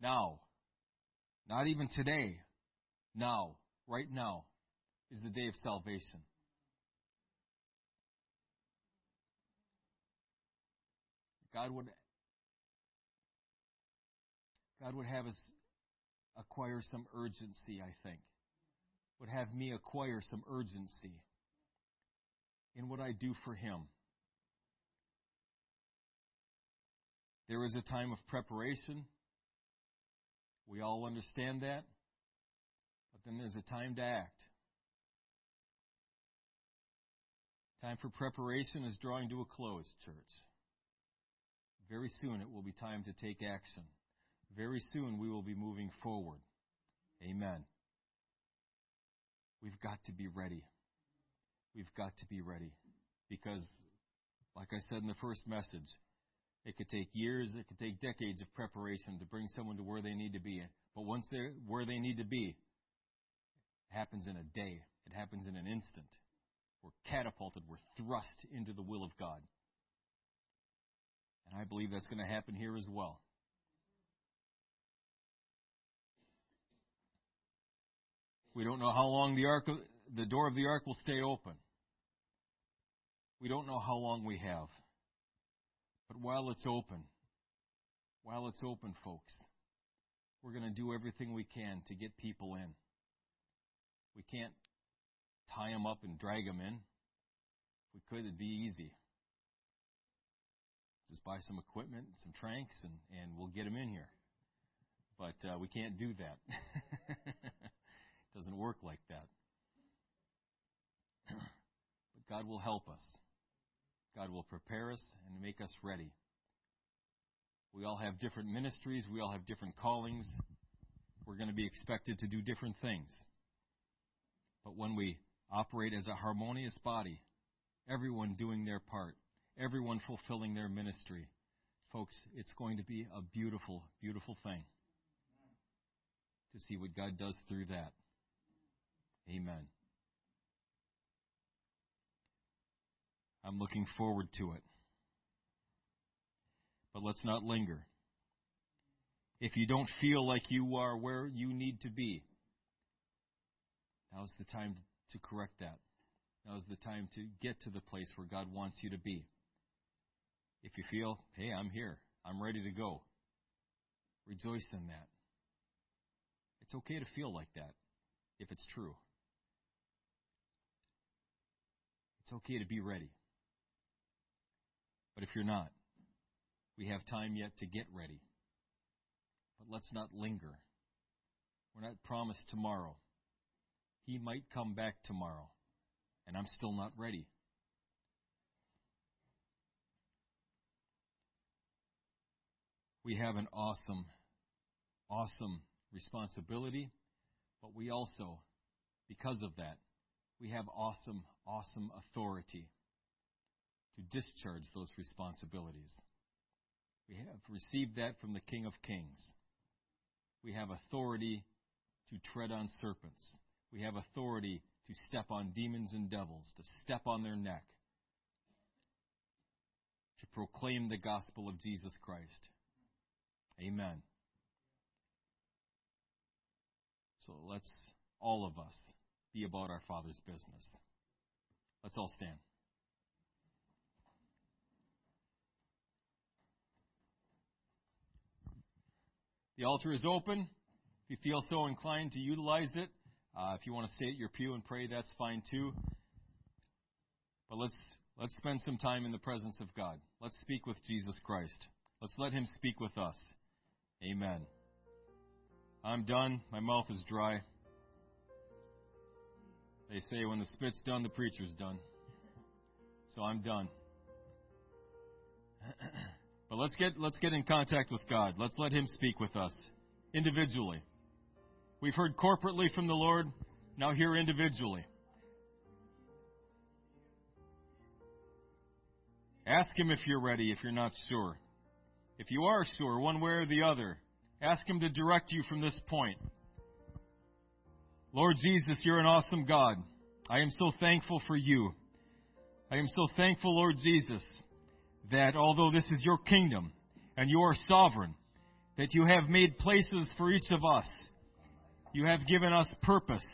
Now. Not even today. Now. Right now is the day of salvation. God would God would have us acquire some urgency, I think. Would have me acquire some urgency in what I do for Him. There is a time of preparation. We all understand that. But then there's a time to act. Time for preparation is drawing to a close, church. Very soon it will be time to take action. Very soon we will be moving forward. Amen. We've got to be ready. We've got to be ready. Because, like I said in the first message, it could take years, it could take decades of preparation to bring someone to where they need to be. But once they're where they need to be, it happens in a day. It happens in an instant. We're catapulted, we're thrust into the will of God. And I believe that's going to happen here as well. We don't know how long the ark, the door of the ark will stay open. We don't know how long we have. But while it's open, while it's open, folks, we're going to do everything we can to get people in. We can't tie them up and drag them in. If we could, it'd be easy. Just buy some equipment, some tranks, and, and we'll get them in here. But uh, we can't do that. doesn't work like that. but God will help us. God will prepare us and make us ready. We all have different ministries, we all have different callings. We're going to be expected to do different things. But when we operate as a harmonious body, everyone doing their part, everyone fulfilling their ministry, folks, it's going to be a beautiful, beautiful thing to see what God does through that. Amen. I'm looking forward to it. But let's not linger. If you don't feel like you are where you need to be, now's the time to correct that. Now's the time to get to the place where God wants you to be. If you feel, hey, I'm here, I'm ready to go, rejoice in that. It's okay to feel like that if it's true. It's okay to be ready. But if you're not, we have time yet to get ready. But let's not linger. We're not promised tomorrow. He might come back tomorrow, and I'm still not ready. We have an awesome, awesome responsibility, but we also, because of that, we have awesome, awesome authority to discharge those responsibilities. We have received that from the King of Kings. We have authority to tread on serpents. We have authority to step on demons and devils, to step on their neck, to proclaim the gospel of Jesus Christ. Amen. So let's, all of us, be about our Father's business. Let's all stand. The altar is open. If you feel so inclined to utilize it, uh, if you want to stay at your pew and pray, that's fine too. But let's let's spend some time in the presence of God. Let's speak with Jesus Christ. Let's let Him speak with us. Amen. I'm done. My mouth is dry. They say when the spit's done, the preacher's done. So I'm done. but let's get let's get in contact with God. Let's let Him speak with us individually. We've heard corporately from the Lord. Now hear individually. Ask Him if you're ready, if you're not sure. If you are sure, one way or the other, ask Him to direct you from this point. Lord Jesus, you're an awesome God. I am so thankful for you. I am so thankful, Lord Jesus, that although this is your kingdom and you are sovereign, that you have made places for each of us. You have given us purpose,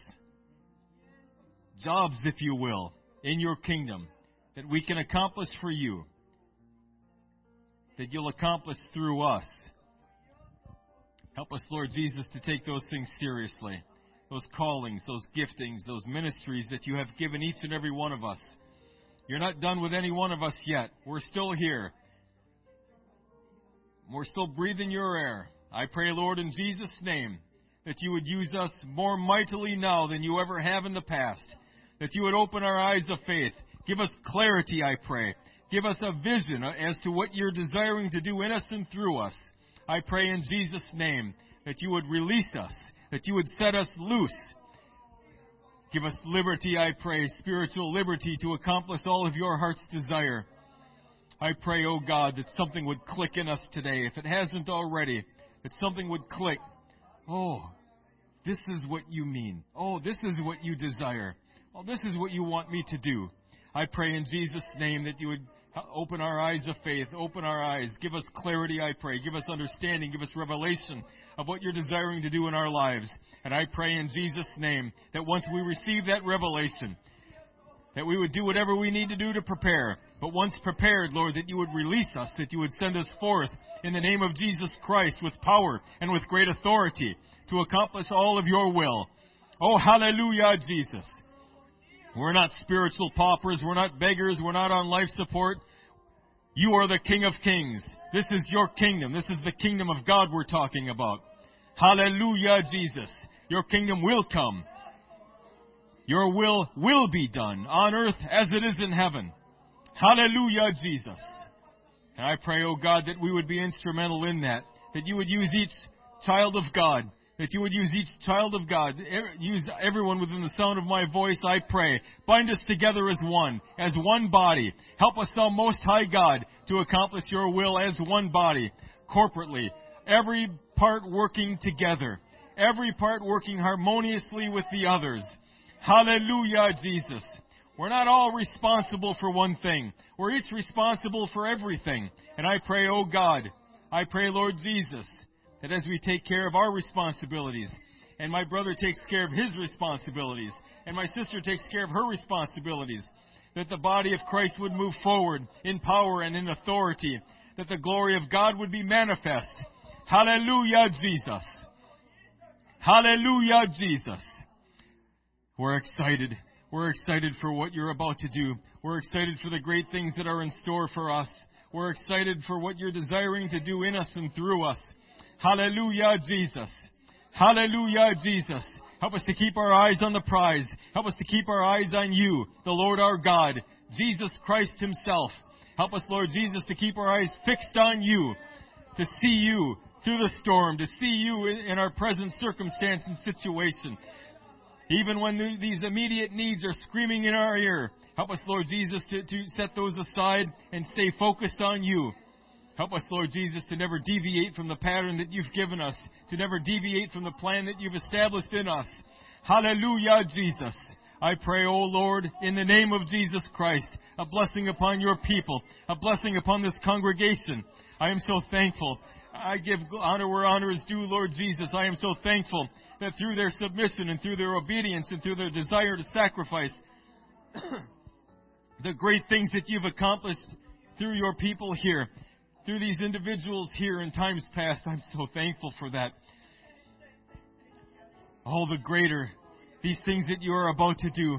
jobs, if you will, in your kingdom that we can accomplish for you, that you'll accomplish through us. Help us, Lord Jesus, to take those things seriously those callings, those giftings, those ministries that you have given each and every one of us. You're not done with any one of us yet. We're still here. We're still breathing your air. I pray, Lord, in Jesus' name, that you would use us more mightily now than you ever have in the past. That you would open our eyes of faith. Give us clarity, I pray. Give us a vision as to what you're desiring to do in us and through us. I pray in Jesus' name that you would release us that you would set us loose. Give us liberty, I pray, spiritual liberty to accomplish all of your heart's desire. I pray, O oh God, that something would click in us today. If it hasn't already, that something would click. Oh, this is what you mean. Oh, this is what you desire. Oh, this is what you want me to do. I pray in Jesus' name that you would open our eyes of faith, open our eyes, give us clarity, I pray, give us understanding, give us revelation of what you're desiring to do in our lives. And I pray in Jesus' name that once we receive that revelation, that we would do whatever we need to do to prepare. But once prepared, Lord, that you would release us, that you would send us forth in the name of Jesus Christ with power and with great authority to accomplish all of your will. Oh, hallelujah, Jesus. We're not spiritual paupers. We're not beggars. We're not on life support. You are the King of Kings. This is your kingdom. This is the kingdom of God we're talking about. Hallelujah, Jesus. Your kingdom will come. Your will will be done on earth as it is in heaven. Hallelujah, Jesus. And I pray, oh God, that we would be instrumental in that, that you would use each child of God, that you would use each child of God, use everyone within the sound of my voice, I pray. Bind us together as one, as one body. Help us, thou most high God, to accomplish your will as one body, corporately. Every part working together. Every part working harmoniously with the others. Hallelujah, Jesus. We're not all responsible for one thing. We're each responsible for everything. And I pray, oh God, I pray, Lord Jesus, that as we take care of our responsibilities, and my brother takes care of his responsibilities, and my sister takes care of her responsibilities, that the body of Christ would move forward in power and in authority, that the glory of God would be manifest. Hallelujah, Jesus. Hallelujah, Jesus. We're excited. We're excited for what you're about to do. We're excited for the great things that are in store for us. We're excited for what you're desiring to do in us and through us. Hallelujah, Jesus. Hallelujah, Jesus. Help us to keep our eyes on the prize. Help us to keep our eyes on you, the Lord our God, Jesus Christ Himself. Help us, Lord Jesus, to keep our eyes fixed on you, to see you through the storm, to see you in our present circumstance and situation. Even when these immediate needs are screaming in our ear, help us, Lord Jesus, to, to set those aside and stay focused on you. Help us, Lord Jesus, to never deviate from the pattern that you've given us, to never deviate from the plan that you've established in us. Hallelujah, Jesus. I pray, O Lord, in the name of Jesus Christ, a blessing upon your people, a blessing upon this congregation. I am so thankful. I give honor where honor is due, Lord Jesus. I am so thankful that through their submission and through their obedience and through their desire to sacrifice, the great things that you've accomplished through your people here, through these individuals here in times past, I'm so thankful for that. All the greater these things that you are about to do,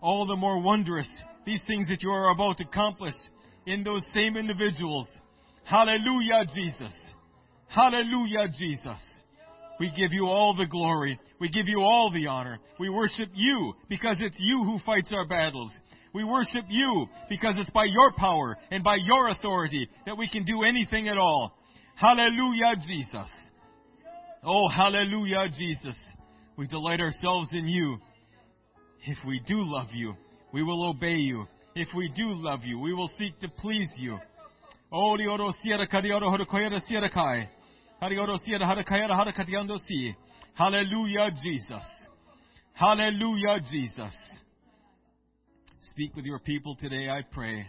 all the more wondrous these things that you are about to accomplish in those same individuals. Hallelujah, Jesus. Hallelujah, Jesus. We give you all the glory. We give you all the honor. We worship you because it's you who fights our battles. We worship you because it's by your power and by your authority that we can do anything at all. Hallelujah, Jesus. Oh, hallelujah, Jesus. We delight ourselves in you. If we do love you, we will obey you. If we do love you, we will seek to please you. Oh, Hallelujah, Jesus. Hallelujah, Jesus. Speak with your people today, I pray.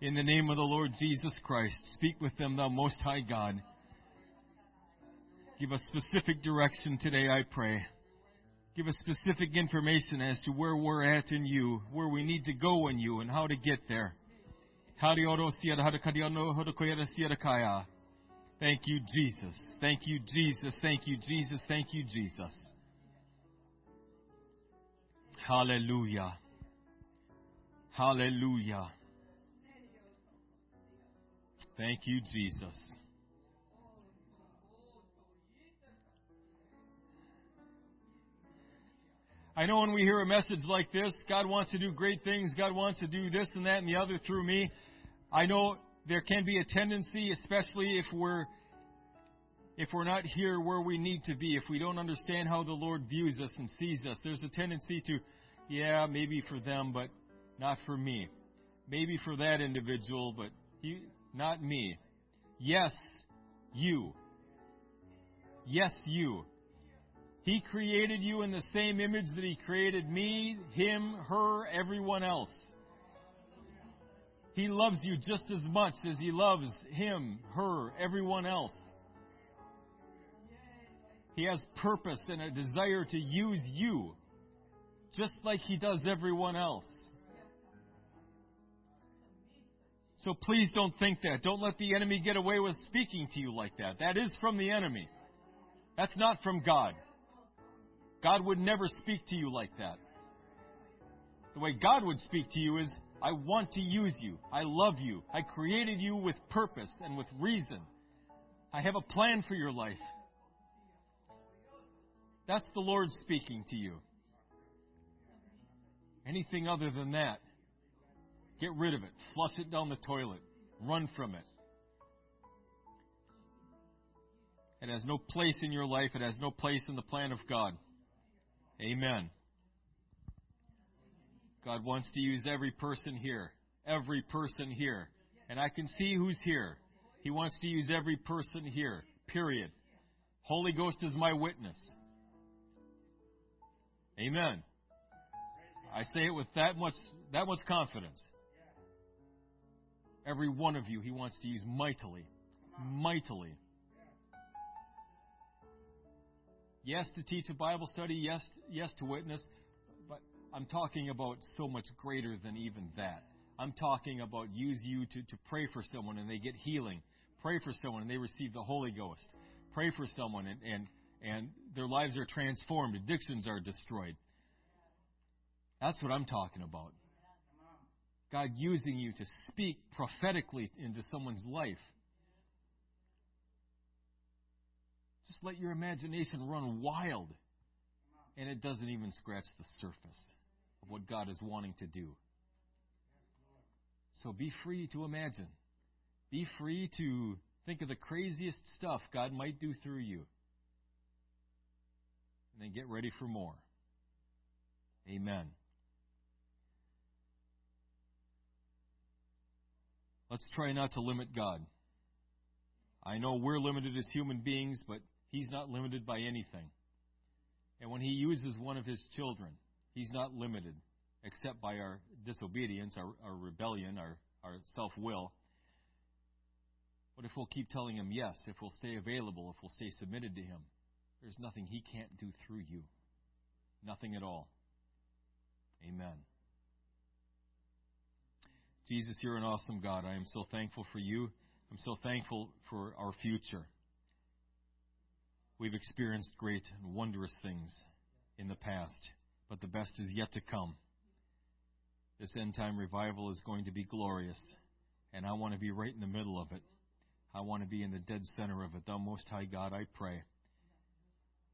In the name of the Lord Jesus Christ, speak with them, thou Most High God. Give us specific direction today, I pray. Give us specific information as to where we're at in you, where we need to go in you, and how to get there. Thank you, Jesus. Thank you, Jesus. Thank you, Jesus. Thank you, Jesus. Hallelujah. Hallelujah. Thank you, Jesus. I know when we hear a message like this, God wants to do great things. God wants to do this and that and the other through me. I know there can be a tendency, especially if we're if we're not here where we need to be, if we don't understand how the Lord views us and sees us, there's a tendency to, yeah, maybe for them, but not for me. Maybe for that individual, but he, not me. Yes, you. Yes, you. He created you in the same image that He created me, him, her, everyone else. He loves you just as much as He loves him, her, everyone else. He has purpose and a desire to use you, just like He does everyone else. So please don't think that. Don't let the enemy get away with speaking to you like that. That is from the enemy. That's not from God. God would never speak to you like that. The way God would speak to you is, I want to use you. I love you. I created you with purpose and with reason. I have a plan for your life. That's the Lord speaking to you. Anything other than that, get rid of it. Flush it down the toilet. Run from it. It has no place in your life. It has no place in the plan of God. Amen. God wants to use every person here. Every person here. And I can see who's here. He wants to use every person here. Period. Holy Ghost is my witness. Amen. I say it with that much that much confidence. Every one of you he wants to use mightily. Mightily. Yes to teach a Bible study, yes yes to witness, but I'm talking about so much greater than even that. I'm talking about use you to, to pray for someone and they get healing. Pray for someone and they receive the Holy Ghost. Pray for someone and, and, and their lives are transformed. Addictions are destroyed. That's what I'm talking about. God using you to speak prophetically into someone's life. Just let your imagination run wild. And it doesn't even scratch the surface of what God is wanting to do. So be free to imagine. Be free to think of the craziest stuff God might do through you. And then get ready for more. Amen. Let's try not to limit God. I know we're limited as human beings, but He's not limited by anything. And when He uses one of His children, He's not limited except by our disobedience, our, our rebellion, our, our self will. But if we'll keep telling Him yes, if we'll stay available, if we'll stay submitted to Him, there's nothing He can't do through you. Nothing at all. Amen. Jesus, you're an awesome God. I am so thankful for you. I'm so thankful for our future. We've experienced great and wondrous things in the past, but the best is yet to come. This end time revival is going to be glorious, and I want to be right in the middle of it. I want to be in the dead center of it. Thou Most High God, I pray.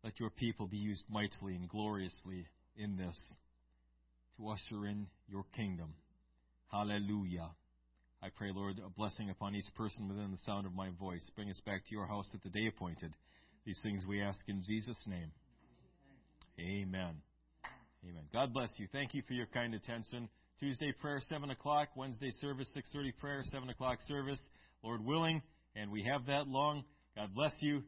Let your people be used mightily and gloriously in this to usher in your kingdom. Hallelujah. I pray, Lord, a blessing upon each person within the sound of my voice. Bring us back to your house at the day appointed. These things we ask in Jesus' name. Amen. Amen. God bless you. Thank you for your kind attention. Tuesday prayer, 7 o'clock. Wednesday service, 6.30 prayer, 7 o'clock service. Lord willing, and we have that long. God bless you.